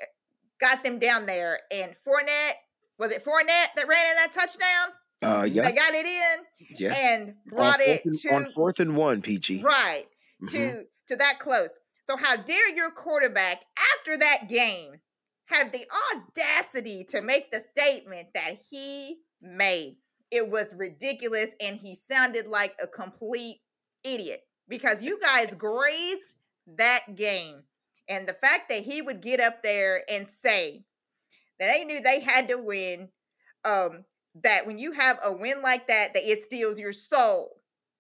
got them down there and Fournette was it Fournette that ran in that touchdown? Uh, yeah, They got it in yeah. and brought it and, to on fourth and one, Peachy. right Mhm. to to that close. So how dare your quarterback after that game have the audacity to make the statement that he made? It was ridiculous and he sounded like a complete idiot because you guys grazed that game. And the fact that he would get up there and say that they knew they had to win um that when you have a win like that that it steals your soul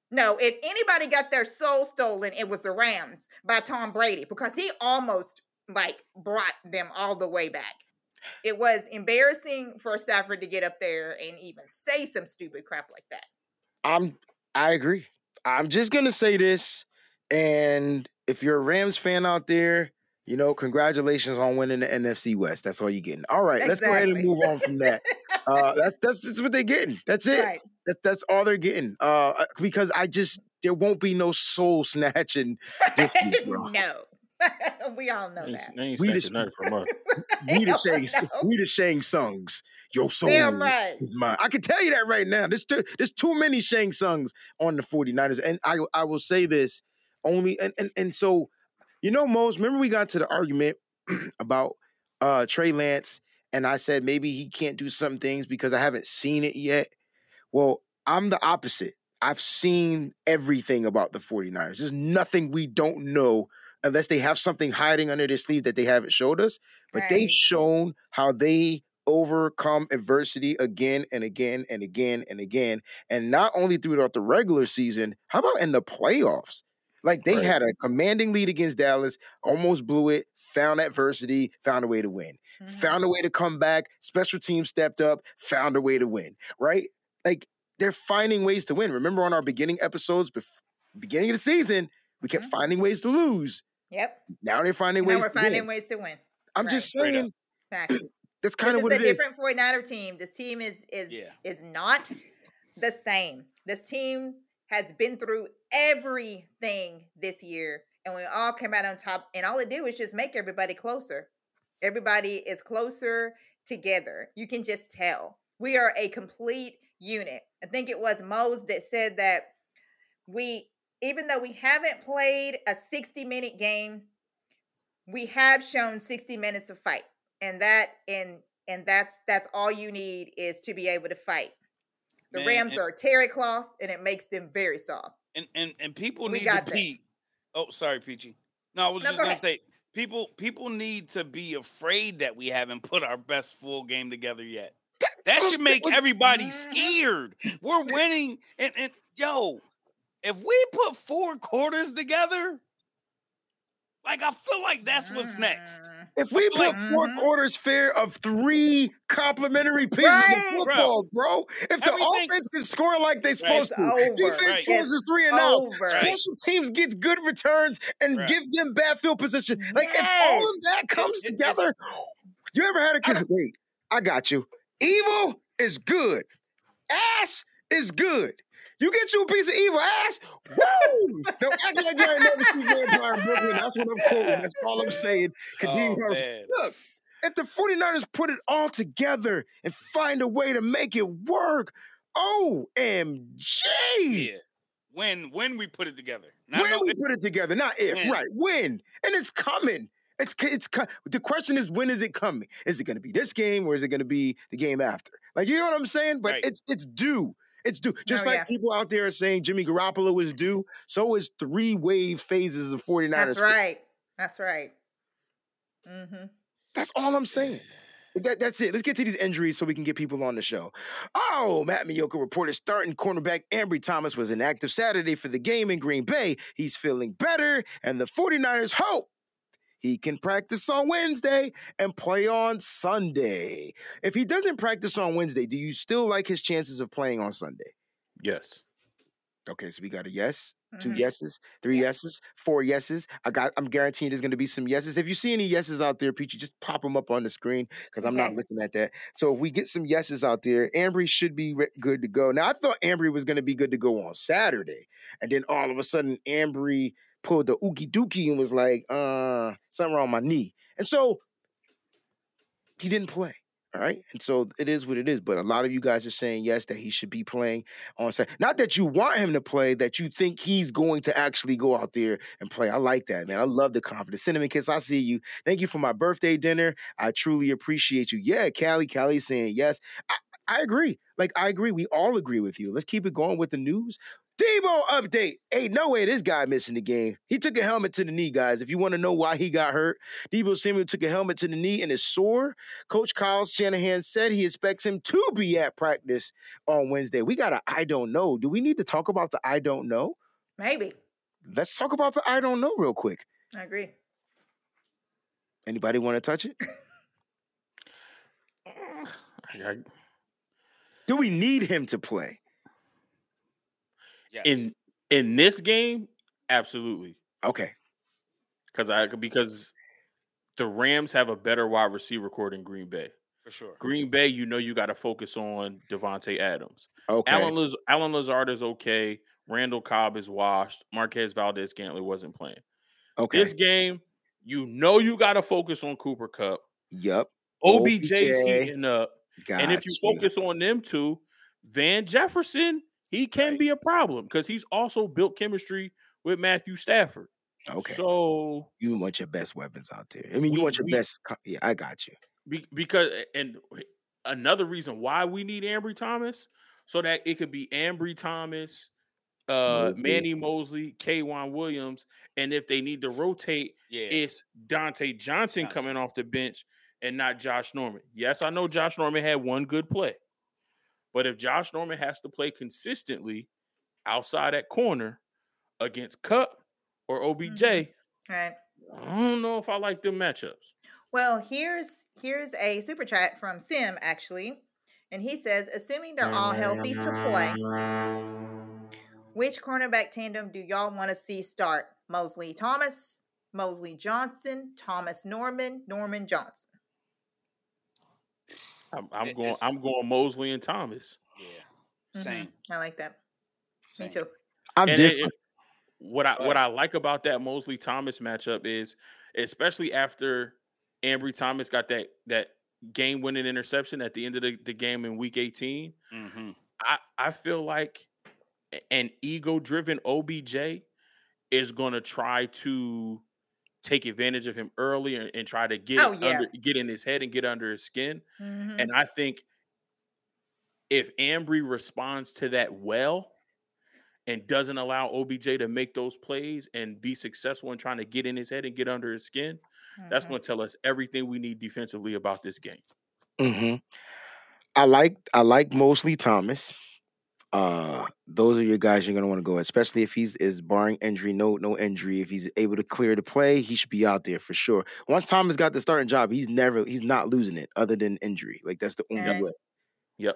no, if anybody got their soul stolen, it was the Rams by Tom Brady because he almost like brought them all the way back. It was embarrassing for Stafford to get up there and even say some stupid crap like that. I'm I agree. I'm just gonna say this, and if you're a Rams fan out there, you know, congratulations on winning the NFC West. That's all you're getting. All right, let's go ahead and move on from that. Uh, that's, that's that's what they're getting. That's it. Right. That, that's all they're getting. Uh, because I just there won't be no soul snatching this week, bro. no. we all know ain't, that. ain't We snatching just- nothing from us. We the Shang, we the Shang Tsungs. Your soul Damn right. is mine. I can tell you that right now. There's too, there's too many Shang Tsungs on the 49ers. And I I will say this only and and, and so you know, Mose, remember we got to the argument about uh Trey Lance, and I said maybe he can't do some things because I haven't seen it yet. Well, I'm the opposite. I've seen everything about the 49ers. There's nothing we don't know unless they have something hiding under their sleeve that they haven't showed us. But they've shown how they overcome adversity again and again and again and again. And not only throughout the regular season, how about in the playoffs? Like they Right. had a commanding lead against Dallas, almost blew it, found adversity, found a way to win Mhm. found a way to come back. Special team stepped up, found a way to win. Right? Like they're finding ways to win. Remember on our beginning episodes, bef- beginning of the season, we kept Mhm. finding ways to lose. Yep. Now they're finding Now ways we're to finding win. ways to win. I'm just saying Facts. that's kind this of is what a it is. different 49er team. This team is is Yeah. is not the same. This team has been through everything this year, and we all came out on top. And all it did was just make everybody closer. Everybody is closer together. You can just tell we are a complete unit. I think it was Mose that said that we, even though we haven't played a 60 minute game, we have shown 60 minutes of fight and that and and that's that's all you need is to be able to fight the Man, rams and- are terry cloth and it makes them very soft and and and people We need to that. be. Oh, sorry, Peachy. No, I was No, just go gonna ahead. say people people need to be afraid that we haven't put our best full game together yet. That should make everybody Mhm. scared. We're winning, and and yo, if we put four quarters together, like I feel like that's what's next. Mm, If we put like- four Mhm. quarters fair of three complimentary pieces Right. of football, bro. If the Everything- offense can score like they're supposed It's to, over. defense Right. forces three and out. Over. Right. Special teams gets good returns and Right. give them bad field position. Like if all of that comes it- together, you ever had a kid? Wait, I got you. Evil is good. Ass is good. You get you a piece of evil ass. Woo! Don't act like you ain't never seen Vampire in Brooklyn. That's what I'm quoting. That's all I'm saying. Kadeem Oh, Harris. Look, if the 49ers put it all together and find a way to make it work, OMG. Yeah. When when we put it together. Not when no we put it together, not if, When. right? When, and it's coming. It's it's the question is when is it coming? Is it going to be this game or is it going to be the game after? Like you know what I'm saying? But Right. it's it's due. It's due. Just Oh, like yeah. people out there are saying Jimmy Garoppolo is due, so is three wave phases of 49ers. That's right. That's right. Mm-hmm. That's all I'm saying. That, that's it. Let's get to these injuries so we can get people on the show. Oh, Matt Maiocco reported starting cornerback Ambry Thomas was inactive Saturday for the game in Green Bay. He's feeling better, and the 49ers hope he can practice on Wednesday and play on Sunday. If he doesn't practice on Wednesday, do you still like his chances of playing on Sunday? Yes. Okay, so we got a yes, 2 Mhm. yeses, three yeses, four yeses. I got. I'm guaranteeing there's going to be some yeses. If you see any yeses out there, Peachy, just pop them up on the screen because I'm not looking at that. So if we get some yeses out there, Ambry should be re- good to go. Now I thought Ambry was going to be good to go on Saturday, and then all of a sudden Ambry pulled the ookie dookie and was like, "Uh, something wrong my knee," and so he didn't play. All right. And so it is what it is. But a lot of you guys are saying yes, that he should be playing on Saturday. Not that you want him to play, that you think he's going to actually go out there and play. I like that, man. I love the confidence. Cinnamon Kiss, I see you. Thank you for my birthday dinner. I truly appreciate you. Yeah, Callie, Callie's saying yes. I, I agree. Like, I agree. We all agree with you. Let's keep it going with the news. Deebo update. Ain't no way this guy missing the game. He took a helmet to the knee, guys. If you want to know why he got hurt, Deebo Samuel took a helmet to the knee and is sore. Coach Kyle Shanahan said he expects him to be at practice on Wednesday. We got a I don't know. Do we need to talk about the I don't know? Maybe. Let's talk about the I don't know real quick. I agree. Anybody want to touch it? I- I- Do we need him to play? Yes. in in this game, absolutely. Okay. Because I because the Rams have a better wide receiver core than Green Bay. for sure. Green Bay, you know you got to focus on Davante Adams. Okay. Allen, Laz- Allen Lazard is okay. Randall Cobb is washed. Marquez Valdes-Scantling wasn't playing. okay. This game, you know you got to focus on Cooper Kupp. Yep. OBJ's OBJ. heating up. and if you Gotcha. focus on them two, Van Jefferson, he can Right. be a problem because he's also built chemistry with Matthew Stafford. Okay. So you want your best weapons out there. I mean, you want your we- best. Yeah, I got you. be, because and another reason why we need Ambry Thomas so that it could be Ambry Thomas, uh, Moseley. Manny Moseley, K'Waun Williams, and if they need to rotate, Yeah. it's Dontae Johnson, Johnson. coming off the bench and not Josh Norman. Yes, I know Josh Norman had one good play, but if Josh Norman has to play consistently outside that corner against Kupp or OBJ, mm-hmm. Right. I don't know if I like them matchups. Well, here's here's a super chat from Sim actually, and he says, assuming they're all healthy to play, which cornerback tandem do y'all want to see start? Moseley Thomas, Moseley Johnson, Thomas Norman, Norman Johnson. I'm, I'm going. I'm going Moseley and Thomas. Yeah. Mhm. Same. I like that. Me too. I'm And different. it- what I what. I like about that Moseley Thomas matchup is, especially after Ambry Thomas got that that game winning interception at the end of the, the game in Week 18. Mhm. I I feel like an ego driven OBJ is going to try to take advantage of him early and, and try to get Oh, yeah. under get in his head and get under his skin. Mhm. And I think if Ambry responds to that well and doesn't allow OBJ to make those plays and be successful in trying to get in his head and get under his skin, that's Mhm. going to tell us everything we need defensively about this game. hmm I like I like Moseley Thomas. Uh, those are your guys you're gonna want to go, especially if he's is barring injury, no no injury. If he's able to clear the play, he should be out there for sure. Once Thomas got the starting job, he's never he's not losing it other than injury. Like that's the only And- way. Yep.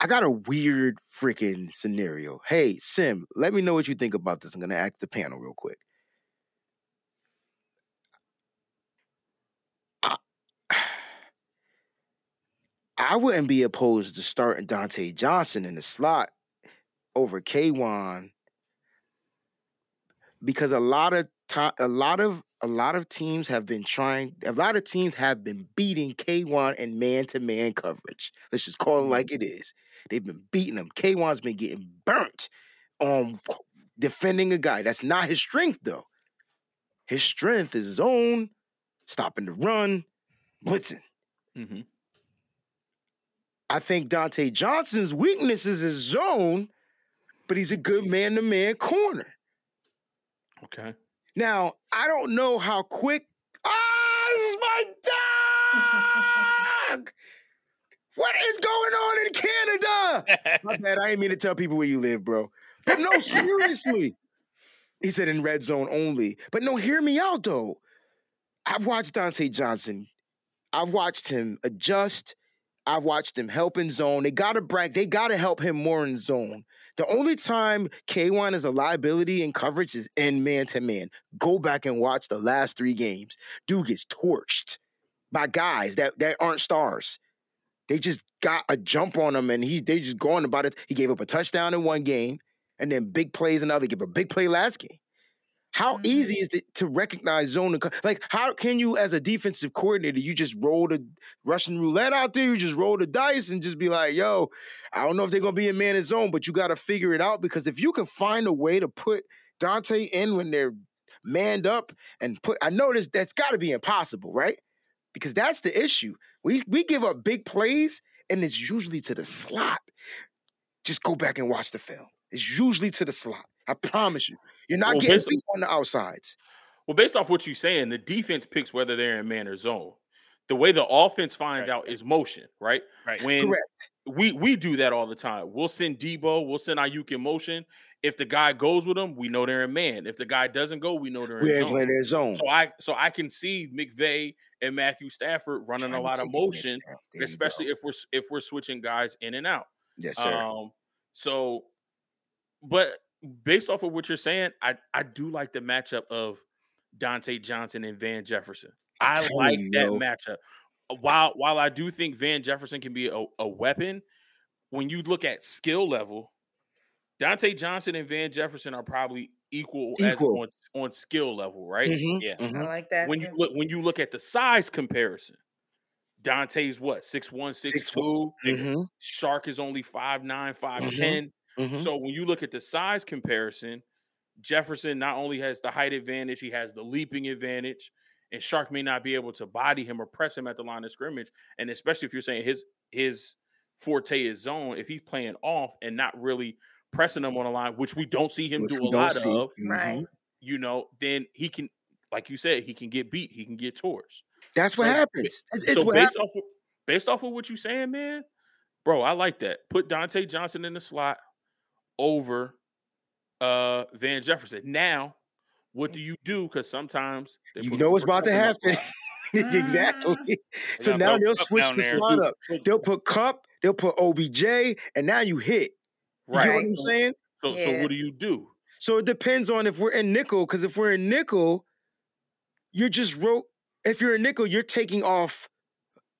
I got a weird freaking scenario. Hey, Sim, let me know what you think about this. I'm gonna ask the panel real quick. I, I wouldn't be opposed to starting Dontae Johnson in the slot over K'Waun because a lot of time, a lot of a lot of teams have been trying. A lot of teams have been beating K'Waun in man-to-man coverage. Let's just call it like it is. They've been beating him. K'Waun's been getting burnt on defending a guy. That's not his strength, though. His strength is zone, stopping the run, blitzing. hmm I think Dontae Johnson's weakness is his zone, but he's a good man-to-man corner. Okay. Now, I don't know how quick. Ah, this is my dog! what is going on in Canada? My bad. I didn't mean to tell people where you live, bro. But no, seriously. He said in red zone only. But no, hear me out though. I've watched Dontae Johnson. I've watched him adjust. I've watched him help in zone. They gotta brag. They gotta help him more in zone. The only time K'Waun is a liability in coverage is in man to man. Go back and watch the last three games. Dude gets torched by guys that, that aren't stars. They just got a jump on him and he they just going about it. He gave up a touchdown in one game and then big plays another. Give a big play last game. How Mhm. easy is it to recognize zone? And like, how can you, as a defensive coordinator, you just roll the Russian roulette out there? You just roll the dice and just be like, "Yo, I don't know if they're gonna be in man in zone, but you got to figure it out because if you can find a way to put Dontae in when they're manned up and put, I know this that's got to be impossible, right? Because that's the issue. We we give up big plays and it's usually to the slot. Just go back and watch the film. It's usually to the slot. I promise you. You're not Well, getting beat on the outsides. Well, based off what you're saying, the defense picks whether they're in man or zone. The way the offense finds Right. out is motion, right? Right. When Correct. we we do that all the time. We'll send Deebo, we'll send Aiyuk in motion. If the guy goes with them, we know they're in man. If the guy doesn't go, we know they're in ain't zone. playing their zone. So I so I can see McVay and Matthew Stafford running a lot of motion, of that. There you especially if we're if we're switching guys in and out. yes, sir. Um, so, but based off of what you're saying, I I do like the matchup of Dontae Johnson and Van Jefferson. I'm I like you, that yo. matchup. Uh, While while I do think Van Jefferson can be a, a weapon, when you look at skill level, Dontae Johnson and Van Jefferson are probably equal, as Equal. on, on skill level, right? Mhm, Yeah. I mhm. like that. when you look when you look at the size comparison, Dontae's what six one six Six two. Mhm, Shark is only five nine five ten. Mhm. So when you look at the size comparison, Jefferson not only has the height advantage, he has the leaping advantage, and Shark may not be able to body him or press him at the line of scrimmage. And especially if you're saying his his forte is zone, if he's playing off and not really pressing him on the line, which we don't see him Which do a lot see. of, Right. Mhm. you know, then he can, like you said, he can get beat, he can get torched. That's what So, happens. It's, it's so what based happens. off of, based off of what you're saying, man, bro, I like that. Put Dontae Johnson in the slot over uh Van Jefferson. Now, what do you do? Because sometimes You know what's about to Kupp in the happen. exactly. So now they'll switch the there. slot up. They'll put Kupp, they'll put OBJ, and now you hit. Right. You get what. I'm saying? So, so what do you do? So it depends on if we're in nickel, because if we're in nickel, you're just wrote. If you're in nickel, you're taking off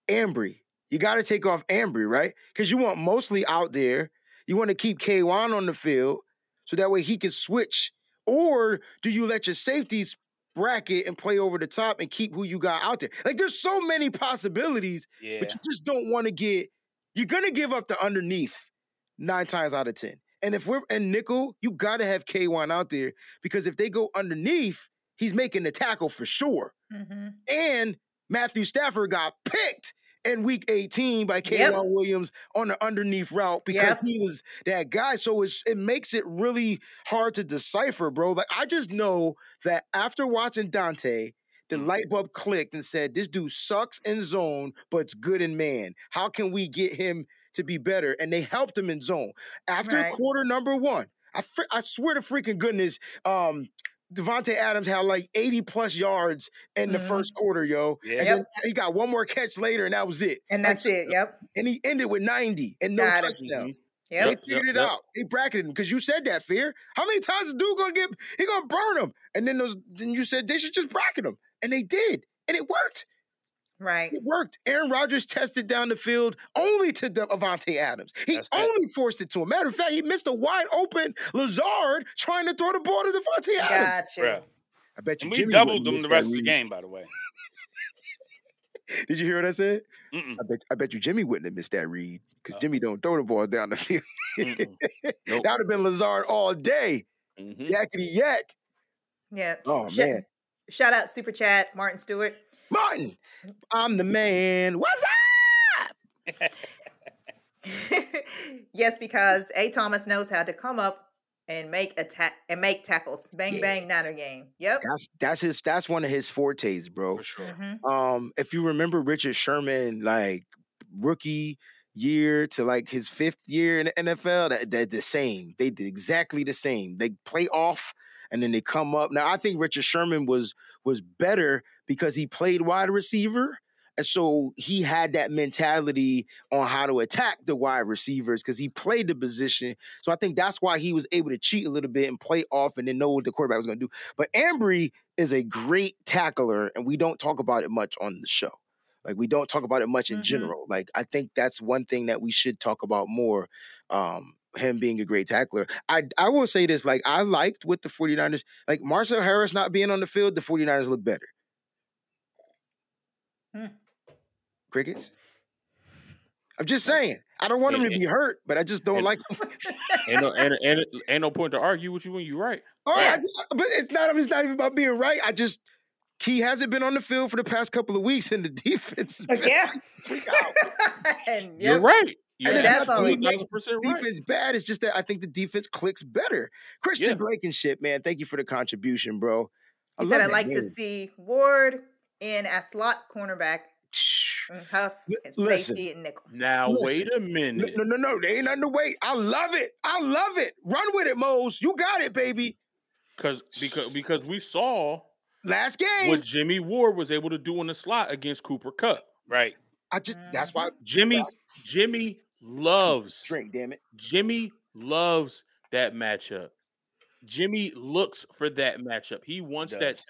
Ambry. You got to take off Ambry, right? Because you want Moseley out there. You want to keep K'Waun on the field so that way he can switch. Or do you let your safeties bracket and play over the top and keep who you got out there? Like there's so many possibilities, Yeah. but you just don't want to get. You're gonna give up the underneath nine times out of ten. And if we're in nickel, you gotta have K'Waun out there because if they go underneath, he's making the tackle for sure. Mhm. And Matthew Stafford got picked in week 18 by K'Waun Yep. Williams on the underneath route because Yep. he was that guy. So it's, it makes it really hard to decipher, bro. Like I just know that after watching Dontae, the Mm. light bulb clicked and said, This dude sucks in zone, but it's good in man. How can we get him to be better, and they helped him in zone. After Right. quarter number one, I fr- I swear to freaking goodness, um, Davante Adams had like 80 plus yards in the Mhm. first quarter, yo. Yeah. And Yep. then he got one more catch later, and that was it. And Like, that's it. Yep. And he ended with 90 and no Got it. touchdowns. Yep. They figured yep, it yep. out. They bracketed him because you said that fear. How many times is dude gonna get? He gonna burn him, and then those. Then you said they should just bracket him, and they did, and it worked. Right. It worked. Aaron Rodgers tested down the field only to De- Avante Adams. He That's it. only forced it to him. Matter of fact, he missed a wide open Lazard trying to throw the ball to Davante Adams. Gotcha. Bruh. I bet you And we Jimmy doubled them the rest of the game, by the way. Did you hear what I said? Mm-mm. I bet. I bet you Jimmy wouldn't have missed that read because Uh-oh. Jimmy don't throw the ball down the field. Nope. that would have been Lazard all day. Mhm. Yakety yak. Yeah. Oh Sh- man. Shout out Super Chat, Martin Stewart. Martin, I'm the man. What's up? yes, because A. Thomas knows how to come up and make attack and make tackles. Bang Yeah. bang Niner game. Yep. That's that's his that's one of his fortes, bro. For sure. Mhm. Um, if you remember Richard Sherman, like rookie year to like his fifth year in the NFL, that they're the same. They did exactly the same. They play off and then they come up. Now I think Richard Sherman was was better because he played wide receiver. And so he had that mentality on how to attack the wide receivers because he played the position. So I think that's why he was able to cheat a little bit and play off and then know what the quarterback was going to do. But Ambry is a great tackler, and we don't talk about it much on the show. Like we don't talk about it much in Mhm. general. Like I think that's one thing that we should talk about more. Um, him being a great tackler. I I will say this, like I liked with the 49ers, like Marcell Harris not being on the field, the 49ers look better. Hmm. Crickets. I'm just saying. I don't want him to And- be hurt, but I just don't and- like him. Ain't no, ain't, ain't, ain't no point to argue with you when you're right. All right, I just- but it's not. It's not even about being right. I just he hasn't been on the field for the past couple of weeks, and the defense. has been yeah. freak out. and You're right. You're And it's not absolutely that makes 100% right. defense bad. It's just that I think the defense clicks better. Christian Yeah. Blankenship, man, thank you for the contribution, bro. He said I'd that like to see Ward in a slot cornerback Huff and listen. safety and nickel. Now, Listen, wait a minute. no, no, no. They ain't nothing to. I love it. I love it. Run with it, Mose. You got it, baby. Because because because we saw Last game. what Jimmy Ward was able to do in the slot against Cooper Kupp. Right. I just that's mm-hmm. why Jimmy Jimmy loves straight, damn it. Jimmy loves that matchup. Jimmy looks for that matchup. He wants that Does.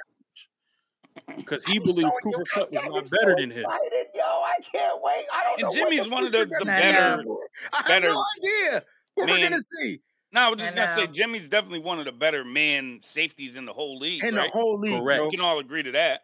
Because he I'm believes so- Cooper guys Cup is got me not so better than him. excited, Yo, I can't wait. I don't And know. Jimmy's one of the- the gonna better- I have better- no idea what we're gonna see No, I was I just gonna say know. Jimmy's definitely one of the better man safeties in the whole league. in right? the whole league, Correct. bro. We can all agree to that.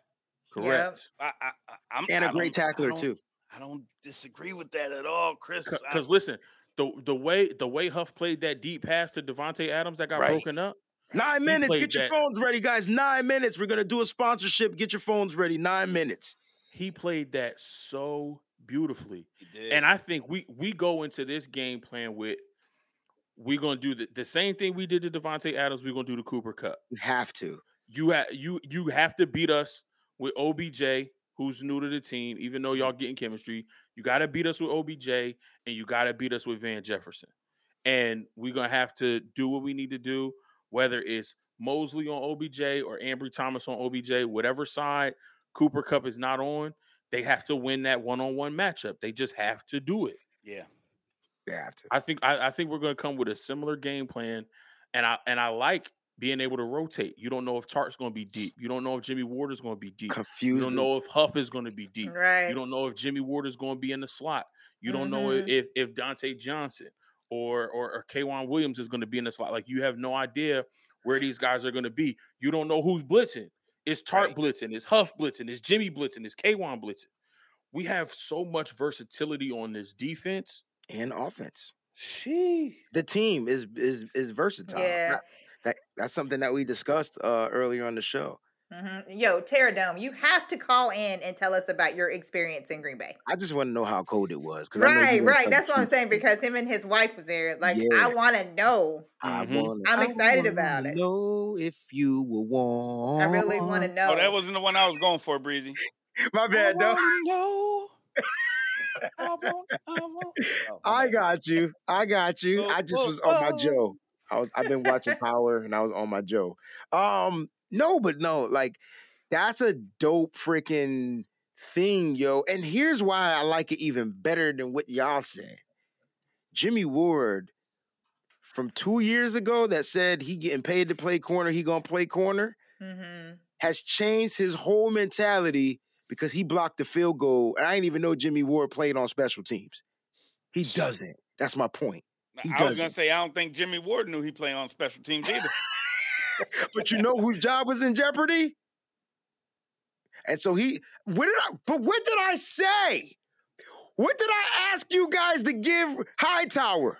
Correct. I, I, I, I'm and I a great don't- I tackler too. I don't disagree with that at all, Chris. Because listen, the the way the way Huff played that deep pass to Davante Adams that got Right. broken up. Nine minutes. Get your that- phones ready, guys. Nine minutes. We're gonna do a sponsorship. Get your phones ready. Nine minutes. He played that so beautifully. He did. And I think we we go into this game plan with we're gonna do the, the same thing we did to Davante Adams, we're gonna do the Cooper Kupp. We have to. You have you you have to beat us with OBJ, who's new to the team, even though y'all getting chemistry. You gotta beat us with OBJ and you gotta beat us with Van Jefferson. And we're gonna have to do what we need to do, whether it's Moseley on OBJ or Ambry Thomas on OBJ, whatever side Cooper Kupp is not on, they have to win that one-on-one matchup. They just have to do it. yeah. We have to. I think I, I think we're going to come with a similar game plan, and I and I like being able to rotate. You don't know if Tartt's going to be deep. You don't know if Jimmy Ward is going to be deep. Confused. You don't know if Huff is going to be deep. Right. You don't know if Jimmy Ward is going to be in the slot. You don't know Mhm. if if Dontae Johnson or or, or K'Waun Williams is going to be in the slot. Like you have no idea where these guys are going to be. You don't know who's blitzing. Is Tartt Right. blitzing? Is Huff blitzing? Is Jimmy blitzing? Is Kwan blitzing? We have so much versatility on this defense. and offense. She The team is is is versatile. Yeah. That, that- that's something that we discussed uh, earlier on the show. Hmm Yo, Terradome, you have to call in and tell us about your experience in Green Bay. I just want to know how cold it was. 'cause I know Right, wanna right. come That's what I'm saying because him and his wife was there. Like, Yeah. I want to know. I Mhm. wanna, I'm excited wanna about it. Know if you were warm. I really want to know. Oh, that wasn't the one I was going for, Breezy. my bad, though. No. I want, I want. Oh, I got you. I got you. Oh, I just oh, was on my oh. Joe. I was I've been watching Power and I was on my Joe. Um, no, but no, like that's a dope freaking thing, yo. And here's why I like it even better than what y'all said. Jimmy Ward from two years ago that said he getting paid to play corner, he gonna play corner, hmm has changed his whole mentality because he blocked the field goal. And I didn't even know Jimmy Ward played on special teams. He doesn't. That's my point. He I was gonna say I don't think Jimmy Ward knew he played on special teams either. But you know whose job was in jeopardy? And so he, what did I, but what did I say? What did I ask you guys to give Hightower?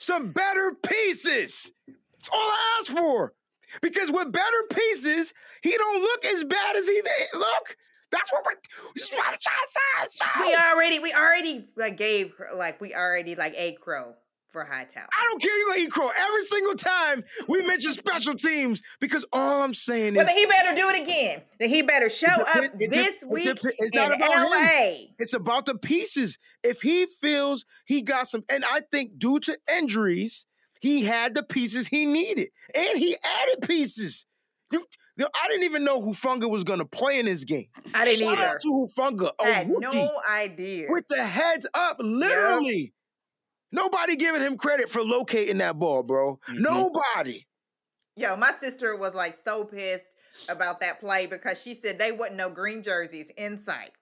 Some better pieces. That's all I asked for. Because with better pieces, he don't look as bad as he look. That's what we're, trying to say. We already, we already like gave, like we already like a crow for Hightower. I don't care. You're going to eat crow every single time we mention special teams because all I'm saying Well, is he better do it again. That he better show up it- it- this it- week it- it's in not about him. L.A. It's about the pieces. If he feels he got some, and I think due to injuries, he had the pieces he needed, and he added pieces. You, you I didn't even know who Funga was going to play in this game. I didn't Shout either. out to Hufanga, I had no idea. with the heads up, literally. Nobody giving him credit for locating that ball, bro. Mhm. Nobody. Yo, my sister was like so pissed about that play because she said they wouldn't know green jerseys in sight.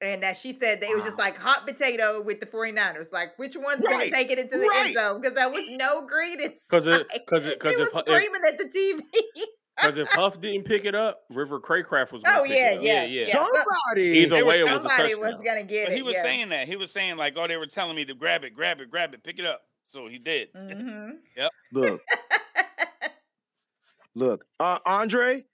And that she said that it was just like hot potato with the 49ers. Like, which one's going to take it into the right. end zone? Because there was no green in Because it, because it, because She if, was if, screaming at the TV. because if Huff didn't pick it up, River Cracraft was. Gonna oh, pick yeah, it up. yeah, Yeah, yeah. yeah. Somebody. Either They were- way, it was a somebody touchdown. was going to get But it. he was yeah. saying that. He was saying like, oh, they were telling me to grab it, grab it, grab it, pick it up. So he did. hmm Look, look, uh, Andre.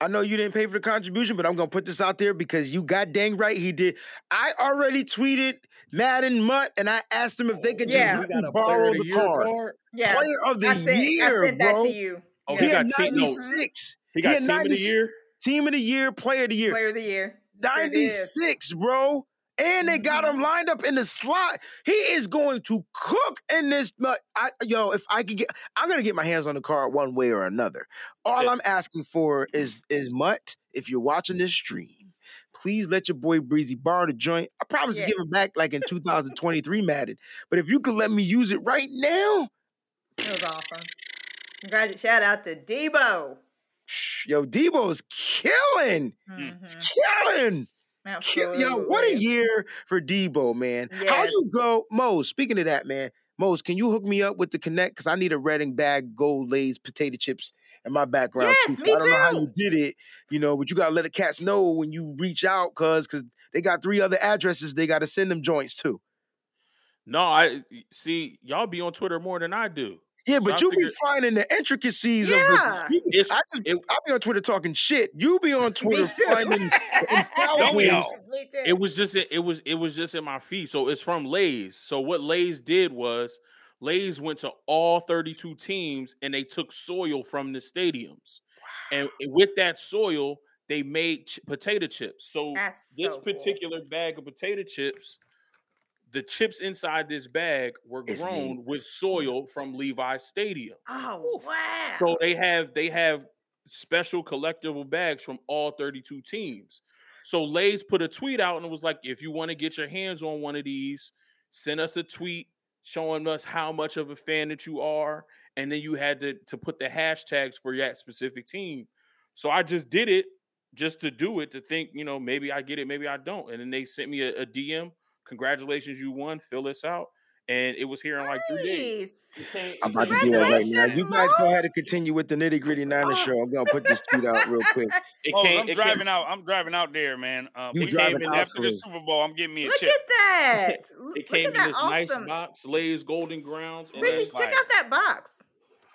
I know you didn't pay for the contribution, but I'm gonna put this out there because you got dang right he did. I already tweeted Madden Mutt and I asked him if they could Yeah. just He let got me a player borrow the the year card. card. Yeah. Player of the I sent, year, I sent that bro. to you. Oh, he He got team. No, 96. he got had team of the year. Team of the year, player of the year. Player of the year. 96, bro. And they got him mm-hmm. lined up in the slot. He is going to cook in this. mu- I, yo, if I could get, I'm gonna get my hands on the card one way or another. All Yeah. I'm asking for is is Mutt. If you're watching this stream, please let your boy Breezy borrow the joint. I promise Yeah. to give him back like in 2023 Madden. But if you could let me use it right now, It was awesome. Congratulations. Shout out to Deebo. yo, Deebo's killing. It's Mhm. killing. Kill- Yo, what a year for Deebo, man. How you go, Mo? Speaking of that, man, Mose, can you hook me up with the connect? Because I need a Redding bag, gold Lay's potato chips in my background too. So me I don't know how you did it, you know, but you gotta let the cats know when you reach out, cause cause they got three other addresses they gotta send them joints to. No, I see y'all be on Twitter more than I do. Yeah, So but I you be finding the intricacies Yeah. of the. you be- It's- I, just, it- I be on Twitter talking shit. You be on Twitter Me finding the Don't we all? Me too. It was just it was it was just in my feed. So it's from Lay's. So what Lay's did was Lay's went to all 32 teams and they took soil from the stadiums. And with that soil, they made ch- potato chips. So That's this so cool. particular bag of potato chips, the chips inside this bag were It's grown with soil from Levi Stadium. Oh wow. So they have they have special collectible bags from all 32 teams. So Lay's put a tweet out and it was like, if you want to get your hands on one of these, send us a tweet showing us how much of a fan that you are, and then you had to to put the hashtags for that specific team. So I just did it just to do it to think, you know, maybe I get it, maybe I don't. And then they sent me a, a DM. Congratulations, you won. Fill this out. And it was here in like three days. Nice. It came- I'm about to do it right now. You guys go ahead and Mose. continue with the nitty gritty Niners show. I'm gonna put this tweet out real quick. It Oh, I'm it driving came, out. I'm driving out there, man. Um, You we driving came in out after the. Super Bowl. I'm getting me a check. Look chip. at that. Look It look came at in that this awesome. nice box, Lay's Golden Grounds. And Rizzy, check fire. out that box.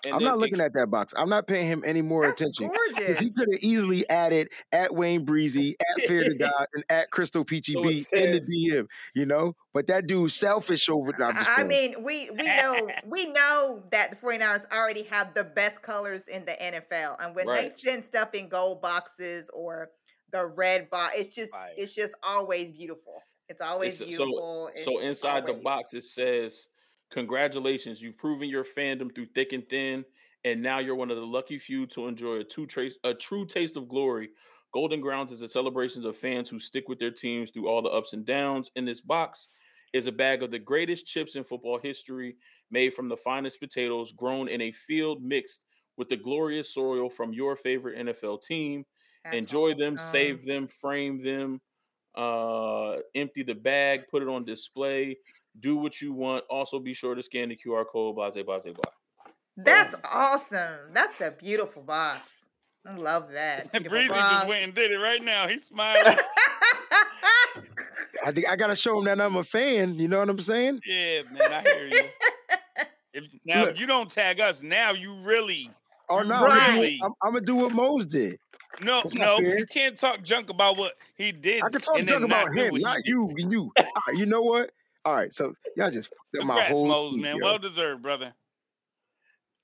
And I'm not it- looking at that box. I'm not paying him any more attention. Because he could have easily added at Wayne Breezy, at Fear to God, and at Crystal Peachy So B in the DM, you know? But that dude's selfish over I'm I mean, we we know we know that the 49ers already have the best colors in the NFL. And when they send stuff in gold boxes or the red box, it's just Fire. it's just always beautiful. It's always It's- so- beautiful. So It's inside the box it says, "Congratulations, you've proven your fandom through thick and thin, and now you're one of the lucky few to enjoy a true trace, a true taste of glory." Golden Grounds is a celebration of fans who stick with their teams through all the ups and downs. In this box is a bag of the greatest chips in football history, made from the finest potatoes, grown in a field mixed with the glorious soil from your favorite NFL team. That's Enjoy them, save them, frame them, uh, empty the bag, put it on display, do what you want. Also, be sure to scan the QR code. Blase, blase, blah. That's awesome. That's a beautiful box. I love that. Beautiful Breezy box. just went and did it right now. He's smiling. I think I gotta show him that I'm a fan. You know what I'm saying? yeah, man, I hear you. If, now, Look. if you don't tag us, now you really Oh no, Really? I'm, I'm gonna do what Mose did. No, no. fair. You can't talk junk about what he did. I can talk junk about him, not did. you. You. All right, you know what? All right, so y'all just fucked up my Congrats, whole Mose, week, man. yo. Well deserved, brother.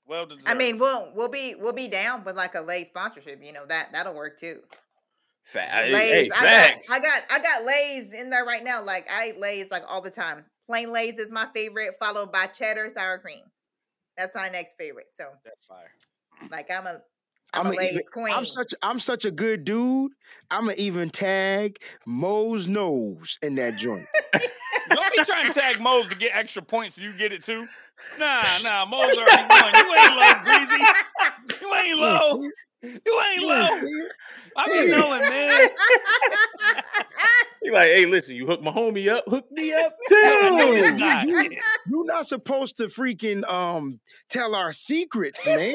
Well deserved. I mean, we'll we'll be we'll be down with like a Lay's sponsorship. You know that that'll work too. Fa- Lay's, hey, I facts. got I got I got Lay's in there right now. Like I eat Lay's like all the time. Plain Lay's is my favorite, followed by cheddar sour cream. That's my next favorite. So that's fire. like I'm a I'm, I'm a a even- queen. I'm such I'm such a good dude. I'm gonna even tag Mo's nose in that joint. Don't be trying to tag Mose to get extra points so you get it too. Nah, nah, Mose already won. You ain't low, Breezy. You ain't low. You ain't low. I be knowing, man. He like, hey, listen, you hook my homie up, hook me up No, too. it's. You're not supposed to freaking um tell our secrets, man.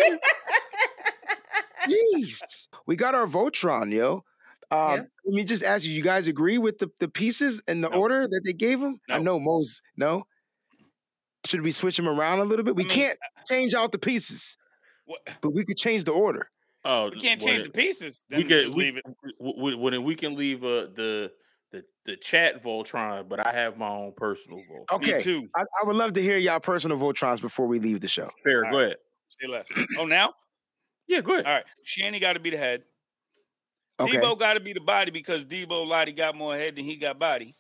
Jeez. We got our Voltron, yo. Uh, Yeah. Let me just ask you: You guys agree with the, the pieces and the No. order that they gave him? I know Mose. No. Should we switch them around a little bit? We I mean, can't change out the pieces, What- but we could change the order. Oh, We can't well, change the pieces. We Then can we, leave it. w- w- when we can leave uh, the the the chat Voltron, but I have my own personal Voltron. Okay. Me too. I, I would love to hear y'all personal Voltrons before we leave the show. Fair, All go right. ahead. Say less. Oh, now? Yeah, go ahead. All right. Shanny got to be the head. Okay. Deebo got to be the body because Deebo Lottie got more head than he got body,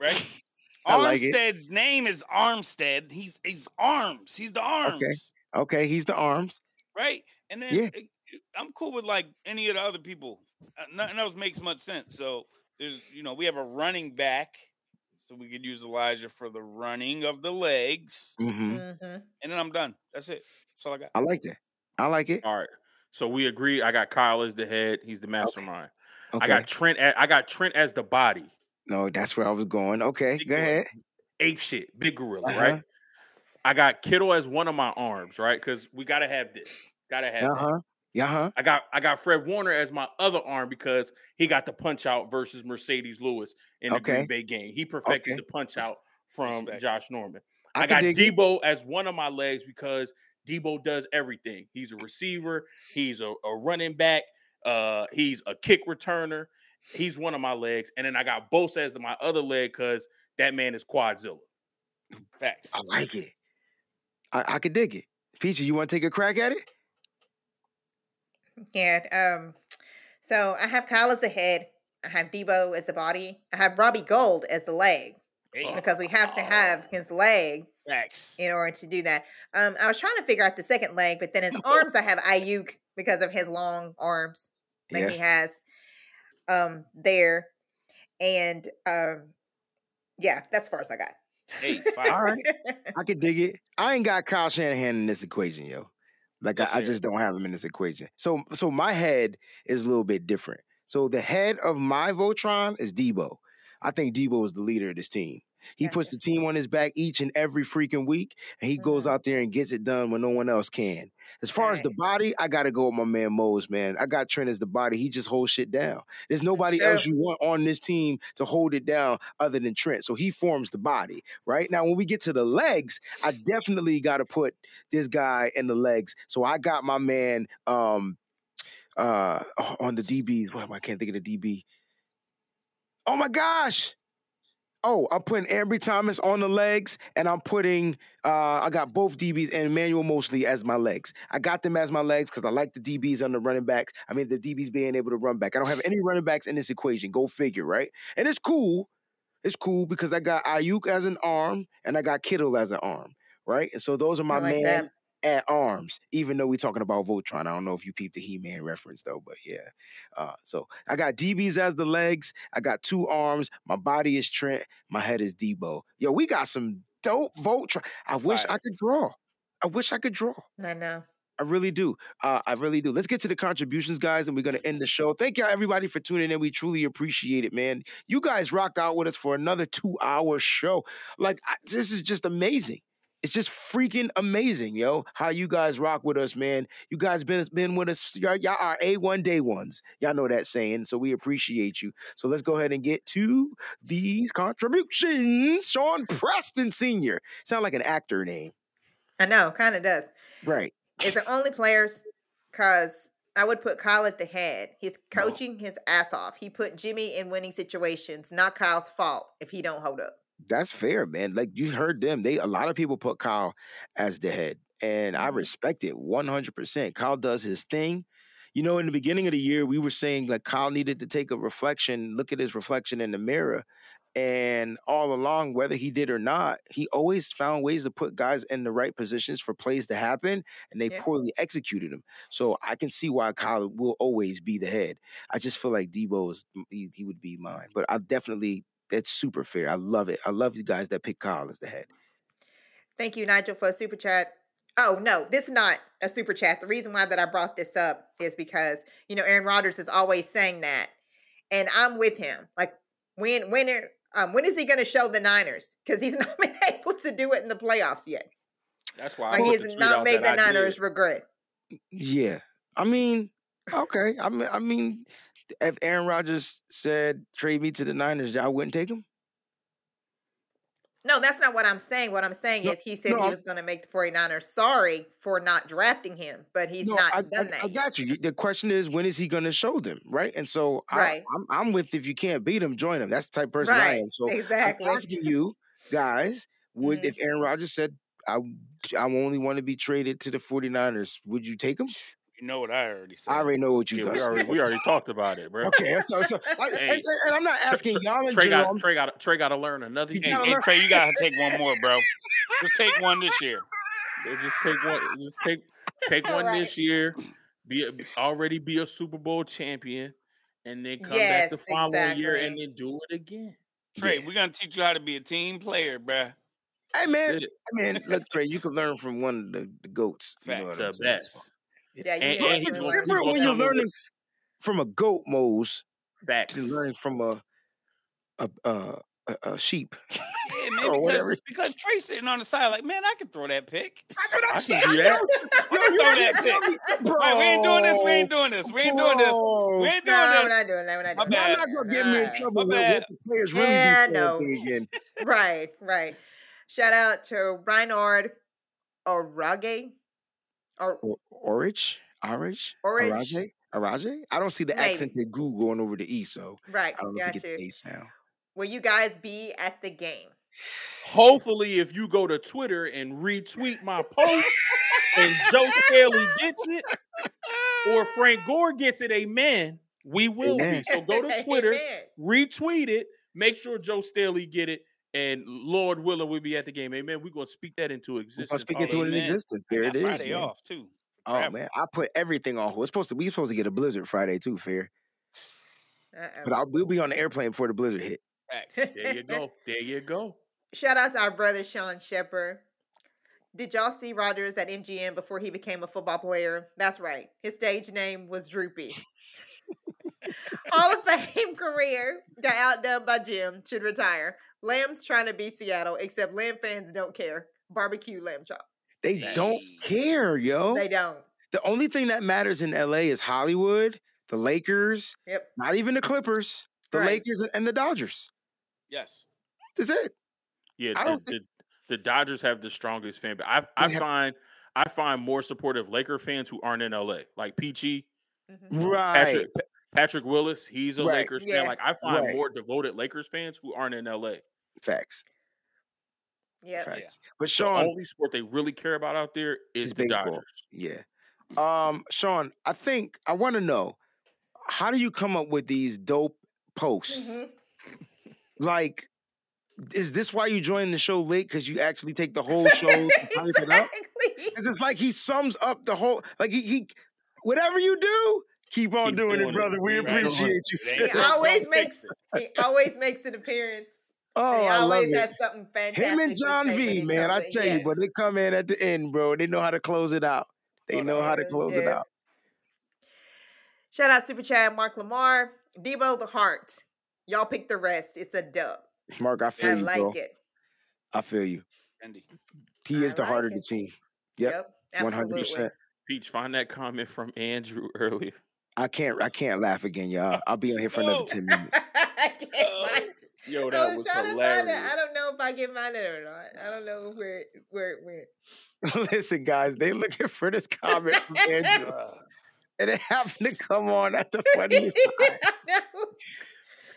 right? I like it. Armstead's name is Armstead. He's he's arms. He's the arms, Okay, Okay. he's the arms. right? And then Yeah. it- it- I'm cool with like any of the other people. Uh, nothing else makes much sense. So there's you know we have a running back, so we could use Elijah for the running of the legs, hmm Mhm. and then I'm done. That's it. That's all I got. I like that. I like it. All right. So we agree. I got Kyle as the head. He's the mastermind. Okay. I got Trent. As, I got Trent as the body. no, that's where I was going. Okay, Big go boy. ahead. Ape shit. Big gorilla. Uh-huh. Right. I got Kittle as one of my arms. Right. Because we gotta have this. Gotta have. Uh huh. Yeah, huh. I got I got Fred Warner as my other arm because he got the punch out versus Marcedes Lewis in the Okay. Green Bay game. He perfected Okay. the punch out from Respect. Josh Norman. I I, got dig it. Deebo as one of my legs because Deebo does everything. He's a receiver, he's a, a running back, uh, he's a kick returner. He's one of my legs. And then I got Bosa as my other leg because that man is Quadzilla. Facts. I like it. I, I could dig it. Peachy, you want to take a crack at it? Yeah. Um. So I have Kyle as the head. I have Deebo as the body. I have Robbie Gould as the leg Hey, because we have to have his leg facts. in order to do that. Um, I was trying to figure out the second leg, but then his arms, I have Aiyuk because of his long arms that he has um there. And um yeah, that's as far as I got. Hey. All right. I could dig it. I ain't got Kyle Shanahan in this equation, yo. Like I, I just don't have him in this equation. So so my head is a little bit different. So the head of my Voltron is Deebo. I think Deebo is the leader of this team. He puts the team on his back each and every freaking week, and he goes Mhm. out there and gets it done when no one else can. As far as the body, I gotta go with my man Mose, man. I got Trent as the body. He just holds shit down. There's nobody true. else you want on this team to hold it down other than Trent. So he forms the body, right? Now, when we get to the legs, I definitely gotta put this guy in the legs. So I got my man um uh on the DBs. Well, I can't think of the DB. Oh my gosh. Oh, I'm putting Ambry Thomas on the legs, and I'm putting uh I got both DBs and Emmanuel Moseley as my legs. I got them as my legs because I like the DBs on the running backs. I mean the DBs being able to run back. I don't have any running backs in this equation. Go figure, right? And it's cool It's cool because I got Aiyuk as an arm and I got Kittle as an arm, right? And so those are my like man that. At arms. Even though we're talking about Voltron, I don't know if you peeped the He-Man reference though, but yeah. Uh, so I got DBs as the legs. I got two arms. My body is Trent. My head is Deebo. Yo, we got some dope Voltron. I wish I could draw. I wish I could draw. I know. I really do. Uh, I really do. Let's get to the contributions, guys, and we're gonna end the show. Thank y'all, everybody, for tuning in. We truly appreciate it, man. You guys rocked out with us for another two-hour show. Like I, this is just amazing. It's just freaking amazing, yo. How you guys rock with us, man. You guys been been with us. Y'all, y'all are a one day ones. Y'all know that saying. So we appreciate you. So let's go ahead and get to these contributions. Sean Preston Senior. Sound like an actor name, I know, kind of does. right? It's the only players because I would put Kyle at the head. He's No. coaching his ass off. He put Jimmy in winning situations. Not Kyle's fault if he don't hold up. That's fair, man. Like you heard them. They a lot of people put Kyle as the head, and I Mhm. respect it one hundred percent. Kyle does his thing. You know, in the beginning of the year, we were saying like Kyle needed to take a reflection, look at his reflection in the mirror, and all along, whether he did or not, he always found ways to put guys in the right positions for plays to happen, and they Yeah. poorly executed them. So I can see why Kyle will always be the head. I just feel like Deebo is he, he would be mine, but I definitely that's super fair. I love it. I love you guys that pick Kyle as the head. Thank you, Nigel, for a super chat. Oh no, this is not a super chat. The reason why that I brought this up is because you know Aaron Rodgers is always saying that, and I'm with him. Like when when um, when is he going to show the Niners? Because he's not been able to do it in the playoffs yet. That's why Like put he has not made the I Niners did. regret. Yeah, I mean, okay. I mean, I mean, if Aaron Rodgers said trade me to the Niners, I wouldn't take him. No, that's not what I'm saying. What I'm saying No, is he said no, he was going to make the 49ers sorry for not drafting him, but he's no, not I, done I, that. I got you. The question is, when is he going to show them, right? And so, I, Right. I'm, I'm with if you can't beat him, join him. That's the type of person I am. So exactly. I'm asking you guys, would Mhm. if Aaron Rodgers said I, I only want to be traded to the 49ers, would you take him? You know what I already said. I already know what you Yeah, got. we already we already talked about it, bro. Okay, so so, I, Hey, and, and I'm not asking Trey- y'all in Trey general. got I'm- Trey got Trey got to learn another You year. Hey, gotta hey, Trey, you gotta take one more, bro. Just take one this year. Just take one. Just take take one Right. this year. Be a, already be a Super Bowl champion, and then come back the Yes, following year and then do it again. Trey, Yeah. we're gonna teach you how to be a team player, bruh. Hey man, That's it. man, look, Trey, you can learn from one of the, the goats. You know Facts. The saying? best. Yeah, you And- need and It's gonna- learn. he's different when you're learning f- from a goat, Mose, Facts. than learning from a a a, a, a sheep. Yeah, man, Or because, whatever. because Trey's sitting on the side, like, man, I can throw that pick. That's what I I'm can saying. do Yo, that. you Throw can't that pick. bro. Wait, we ain't doing this. We ain't doing this. We ain't doing this. We ain't doing No, we're not doing that. We're not My doing Y'all bad. not gonna get me in trouble with what the players really Yeah, be no. thing again. Right, right. Shout out to Reinhard Orage. Or Or, Orich, Orich, Orich. Araje, Araje. I don't see the Maybe. accented goo going over the e, so right, I don't know if got you get the you. a sound. Will you guys be at the game? Hopefully, if you go to Twitter and retweet my post, and Joe Staley gets it, or Frank Gore gets it, amen. We will Amen. be. So go to Twitter, retweet it, make sure Joe Staley get it, and Lord willing, we'll be at the game. Amen. We're gonna speak that into We're gonna existence. speak into it in Amen. existence. There it is. Friday man. off too. Oh Travel. man, I put everything on hold. It's supposed to we supposed to get a blizzard Friday too, fair. Uh-oh. But I'll, we'll be on the airplane before the blizzard hit. There you go. There you go. Shout out to our brother Sean Shepard. Did y'all see Rogers at MGM before he became a football player? That's right. His stage name was Droopy. Hall of Fame career got outdone by Jim. Should retire. Lamb's trying to be Seattle, except Lamb fans don't care. Barbecue lamb chop. They Dang. don't care, yo. They don't. The only thing that matters in LA is Hollywood, the Lakers, Yep. not even the Clippers, the Right. Lakers and the Dodgers. Yes. That's it. Yeah, I the, don't the, the Dodgers have the strongest fan base. I I have- find I find more supportive Laker fans who aren't in LA, like Peachy, Mhm. Right. Patrick Pa- Patrick Willis. He's a Right. Lakers Yeah. fan. Like I find Right. more devoted Lakers fans who aren't in LA. Facts. Yep. Facts. But The Sean, only sport they really care about out there is Is the baseball. Dodgers. yeah. Um, Sean, I think I want to know how do you come up with these dope posts? Mhm. Like is this why you joined the show late? Because you actually take the whole show to type it up? exactly. Because it's like he sums up the whole like he, he whatever you do, keep on Keep doing, doing it, it. brother. We Keep appreciate you. He ain't Phil. Don't always makes he always makes an appearance. Oh, and he I love always it. has something fantastic. Him and John say V, man, I comes in. tell you, but they come in at the end, bro. They know how to close it out. They Hold know how to close it out. Shout out Super Chat, Mark Lamar, Deebo the Heart. Y'all pick the rest. It's a dub. Mark, I feel I you, like bro. it. I feel you. Andy. He I is the heart of the team. Yep, One hundred percent. Peach, find that comment from Andrew earlier. I can't. I can't laugh again, y'all. I'll be on here for another ten minutes. I can't find it. Yo, I that was, was trying to find it. I don't know if I can find it or not. I don't know where it- where it went. Listen, guys, they looking for this comment from Andrew, Uh, and it happened to come on at the funniest time.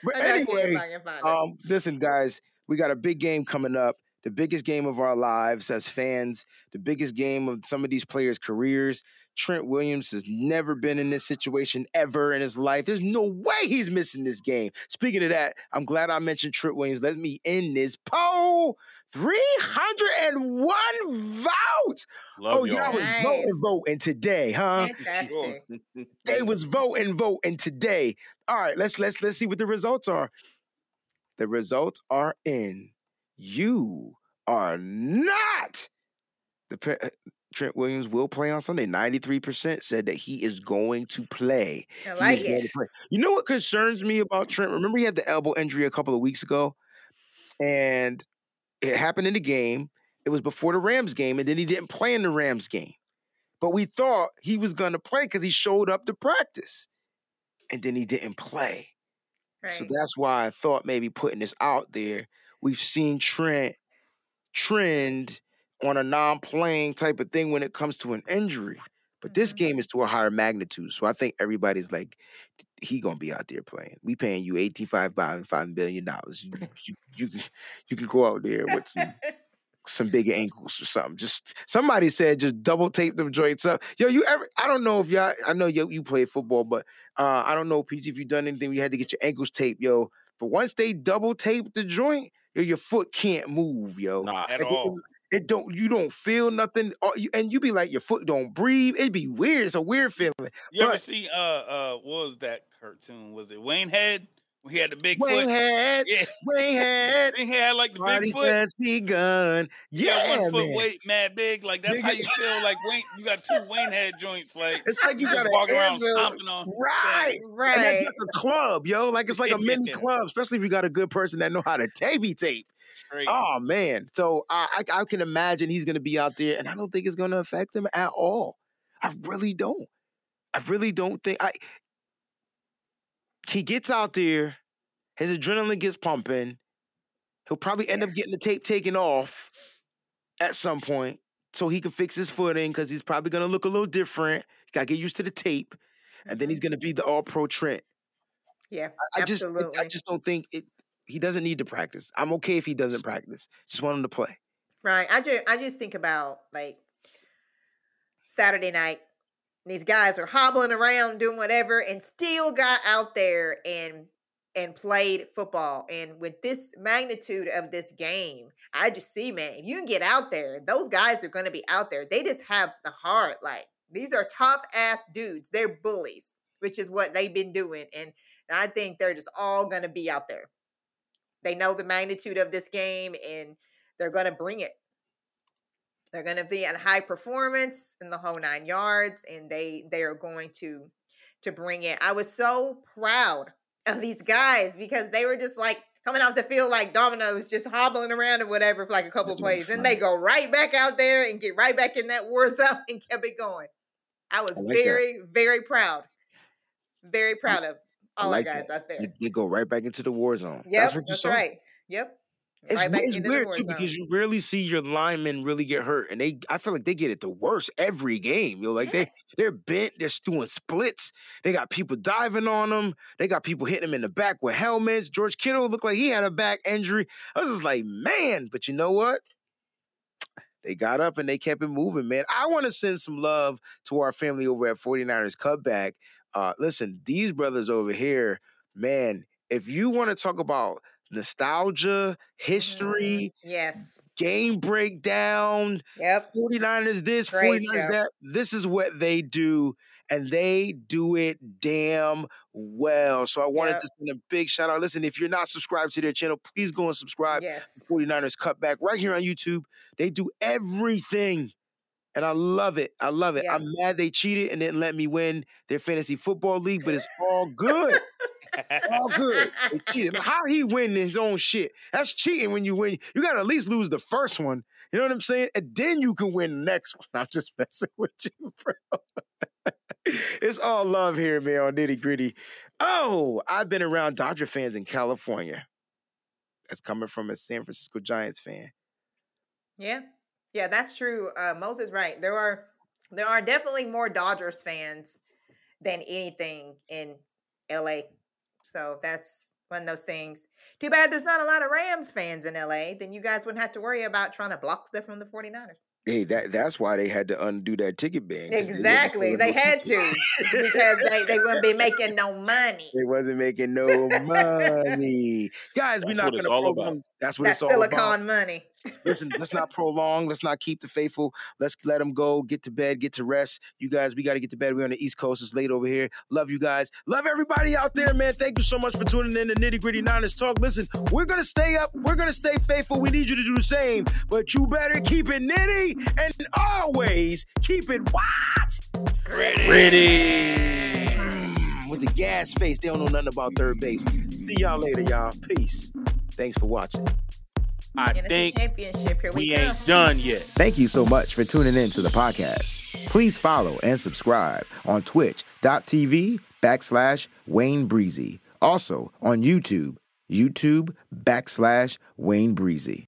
But I anyway, if I can find it. Um, listen, guys, we got a big game coming up. The biggest game of our lives as fans, the biggest game of some of these players' careers. Trent Williams has never been in this situation ever in his life. There's no way he's missing this game. Speaking of that, I'm glad I mentioned Trent Williams. Let me end this poll. 301 votes. Love oh, y'all. y'all was Nice. voting, voting today, huh? Fantastic. They was voting, voting today. All right, let's let's let's see what the results are. The results are in. You are not. The uh, Trent Williams will play on Sunday. Ninety-three percent said that he is going to play. I like it. play. You know what concerns me about Trent? Remember he had the elbow injury a couple of weeks ago, and it happened in the game. It was before the Rams game, and then he didn't play in the Rams game. But we thought he was going to play because he showed up to practice, and then he didn't play. So that's why I thought maybe putting this out there. We've seen Trent trend on a non-playing type of thing when it comes to an injury. But this Mhm. game is to a higher magnitude. So I think everybody's like, he gonna be out there playing. We paying you eighty-five five billion dollars. You, you you can you can go out there with some some big ankles or something. Just somebody said just double tape them joints up. Yo, you ever I don't know if y'all I know you you play football, but uh I don't know, PG, if you've done anything you had to get your ankles taped, yo. But once they double tape the joint, your foot can't move, yo. Nah, At it- all. It, don't you don't feel nothing. And you be like your foot don't breathe. It'd be weird. It's a weird feeling. You ever see uh uh what was that cartoon? Was it Wayne Head? When he had the big Wayne foot? head, Yeah. Wayne head, He had like the party big foot. just begun. Yeah, Yeah, one foot man. weight mad big. Like that's how you feel. Like Wayne, you got two Wayne Head joints. Like It's like you just got walking around anvil. stomping on. Right. And that's right. just a club, yo. Like it's like a mini Yeah. club, especially if you got a good person that know how to tapey tape. Straight. Oh man. So I, I I can imagine he's gonna be out there, and I don't think it's gonna affect him at all. I really don't. I really don't think I he gets out there, his adrenaline gets pumping. He'll probably end up getting the tape taken off at some point so he can fix his footing because he's probably gonna look a little different. He's gotta get used to the tape, and then he's mm-hmm. gonna be the all pro Trent. Yeah, I just I- absolutely. I just don't think it he doesn't need to practice. I'm okay if he doesn't practice. Just want him to play. Right. I just I just think about like Saturday night. These guys are hobbling around doing whatever and still got out there and and played football. And with this magnitude of this game, I just see, man, if you can get out there, those guys are gonna be out there. They just have the heart. Like these are tough ass dudes. They're bullies, which is what they've been doing. And I think they're just all gonna be out there. They know the magnitude of this game and they're going to bring it. They're going to be at high performance in the whole nine yards, and they they are going to to bring it. I was so proud of these guys because they were just like coming off the field like dominoes, just hobbling around or whatever for like a couple plays, and they go right back out there and get right back in that war zone and kept it going. I was I like that. very very proud, very proud of all like our guys that. out there. They, they go right back into the war zone. Yep, that's what you that's saw. right. Yep. It's, right it's weird too zone. because you rarely see your linemen really get hurt, and they I feel like they get it the worst every game. Yo, like they they're bent, they're doing splits. They got people diving on them. They got people hitting them in the back with helmets. George Kittle looked like he had a back injury. I was just like, man, but you know what? They got up and they kept it moving, man. I want to send some love to our family over at 49ers Cutback. Uh, listen, these brothers over here, man, if you want to talk about nostalgia, history, Mhm. Yes. game breakdown, Yep. 49ers this, Great 49ers show. that. This is what they do, and they do it damn well. So I wanted Yep. to send a big shout out. Listen, if you're not subscribed to their channel, please go and subscribe. Yes. 49ers Cutback right here on YouTube. They do everything. And I love it. I love it. Yeah. I'm mad they cheated and didn't let me win their fantasy football league, but it's all good. all good. They cheated. How he win his own shit? That's cheating when you win. You gotta at least lose the first one. You know what I'm saying? And then you can win the next one. I'm just messing with you, bro. it's all love here, man, on nitty gritty. Oh, I've been around Dodger fans in California. That's coming from a San Francisco Giants fan. Yeah. Yeah, that's true. Uh, Moses right. There are there are definitely more Dodgers fans than anything in LA. So that's one of those things. Too bad there's not a lot of Rams fans in LA. Then you guys wouldn't have to worry about trying to block stuff from the 49ers. Hey, that that's why they had to undo that ticket ban. Exactly. selling They had tickets. to because they, they wouldn't be making no money. They wasn't making no money. Guys, we're not going to all prolong. about. That's what That's it's all about. silicon money. Listen, let's not prolong. Let's not keep the faithful. Let's let them go. Get to bed. Get to rest. You guys, we got to get to bed. We're on the East Coast. It's late over here. Love you guys. Love everybody out there, man. Thank you so much for tuning in to Nitty Gritty Niners Talk. Listen, we're gonna stay up. We're gonna stay faithful. We need you to do the same. But you better keep it nitty and always keep it what? Mm, with the gas face. They don't know nothing about third base. See y'all later, y'all. Peace. Thanks for watching. I NFC think championship. Here we, we ain't done yet. Thank you so much for tuning in to the podcast. Please follow and subscribe on twitch.tv backslash Wayne Breezy. Also on YouTube, YouTube backslash Wayne Breezy.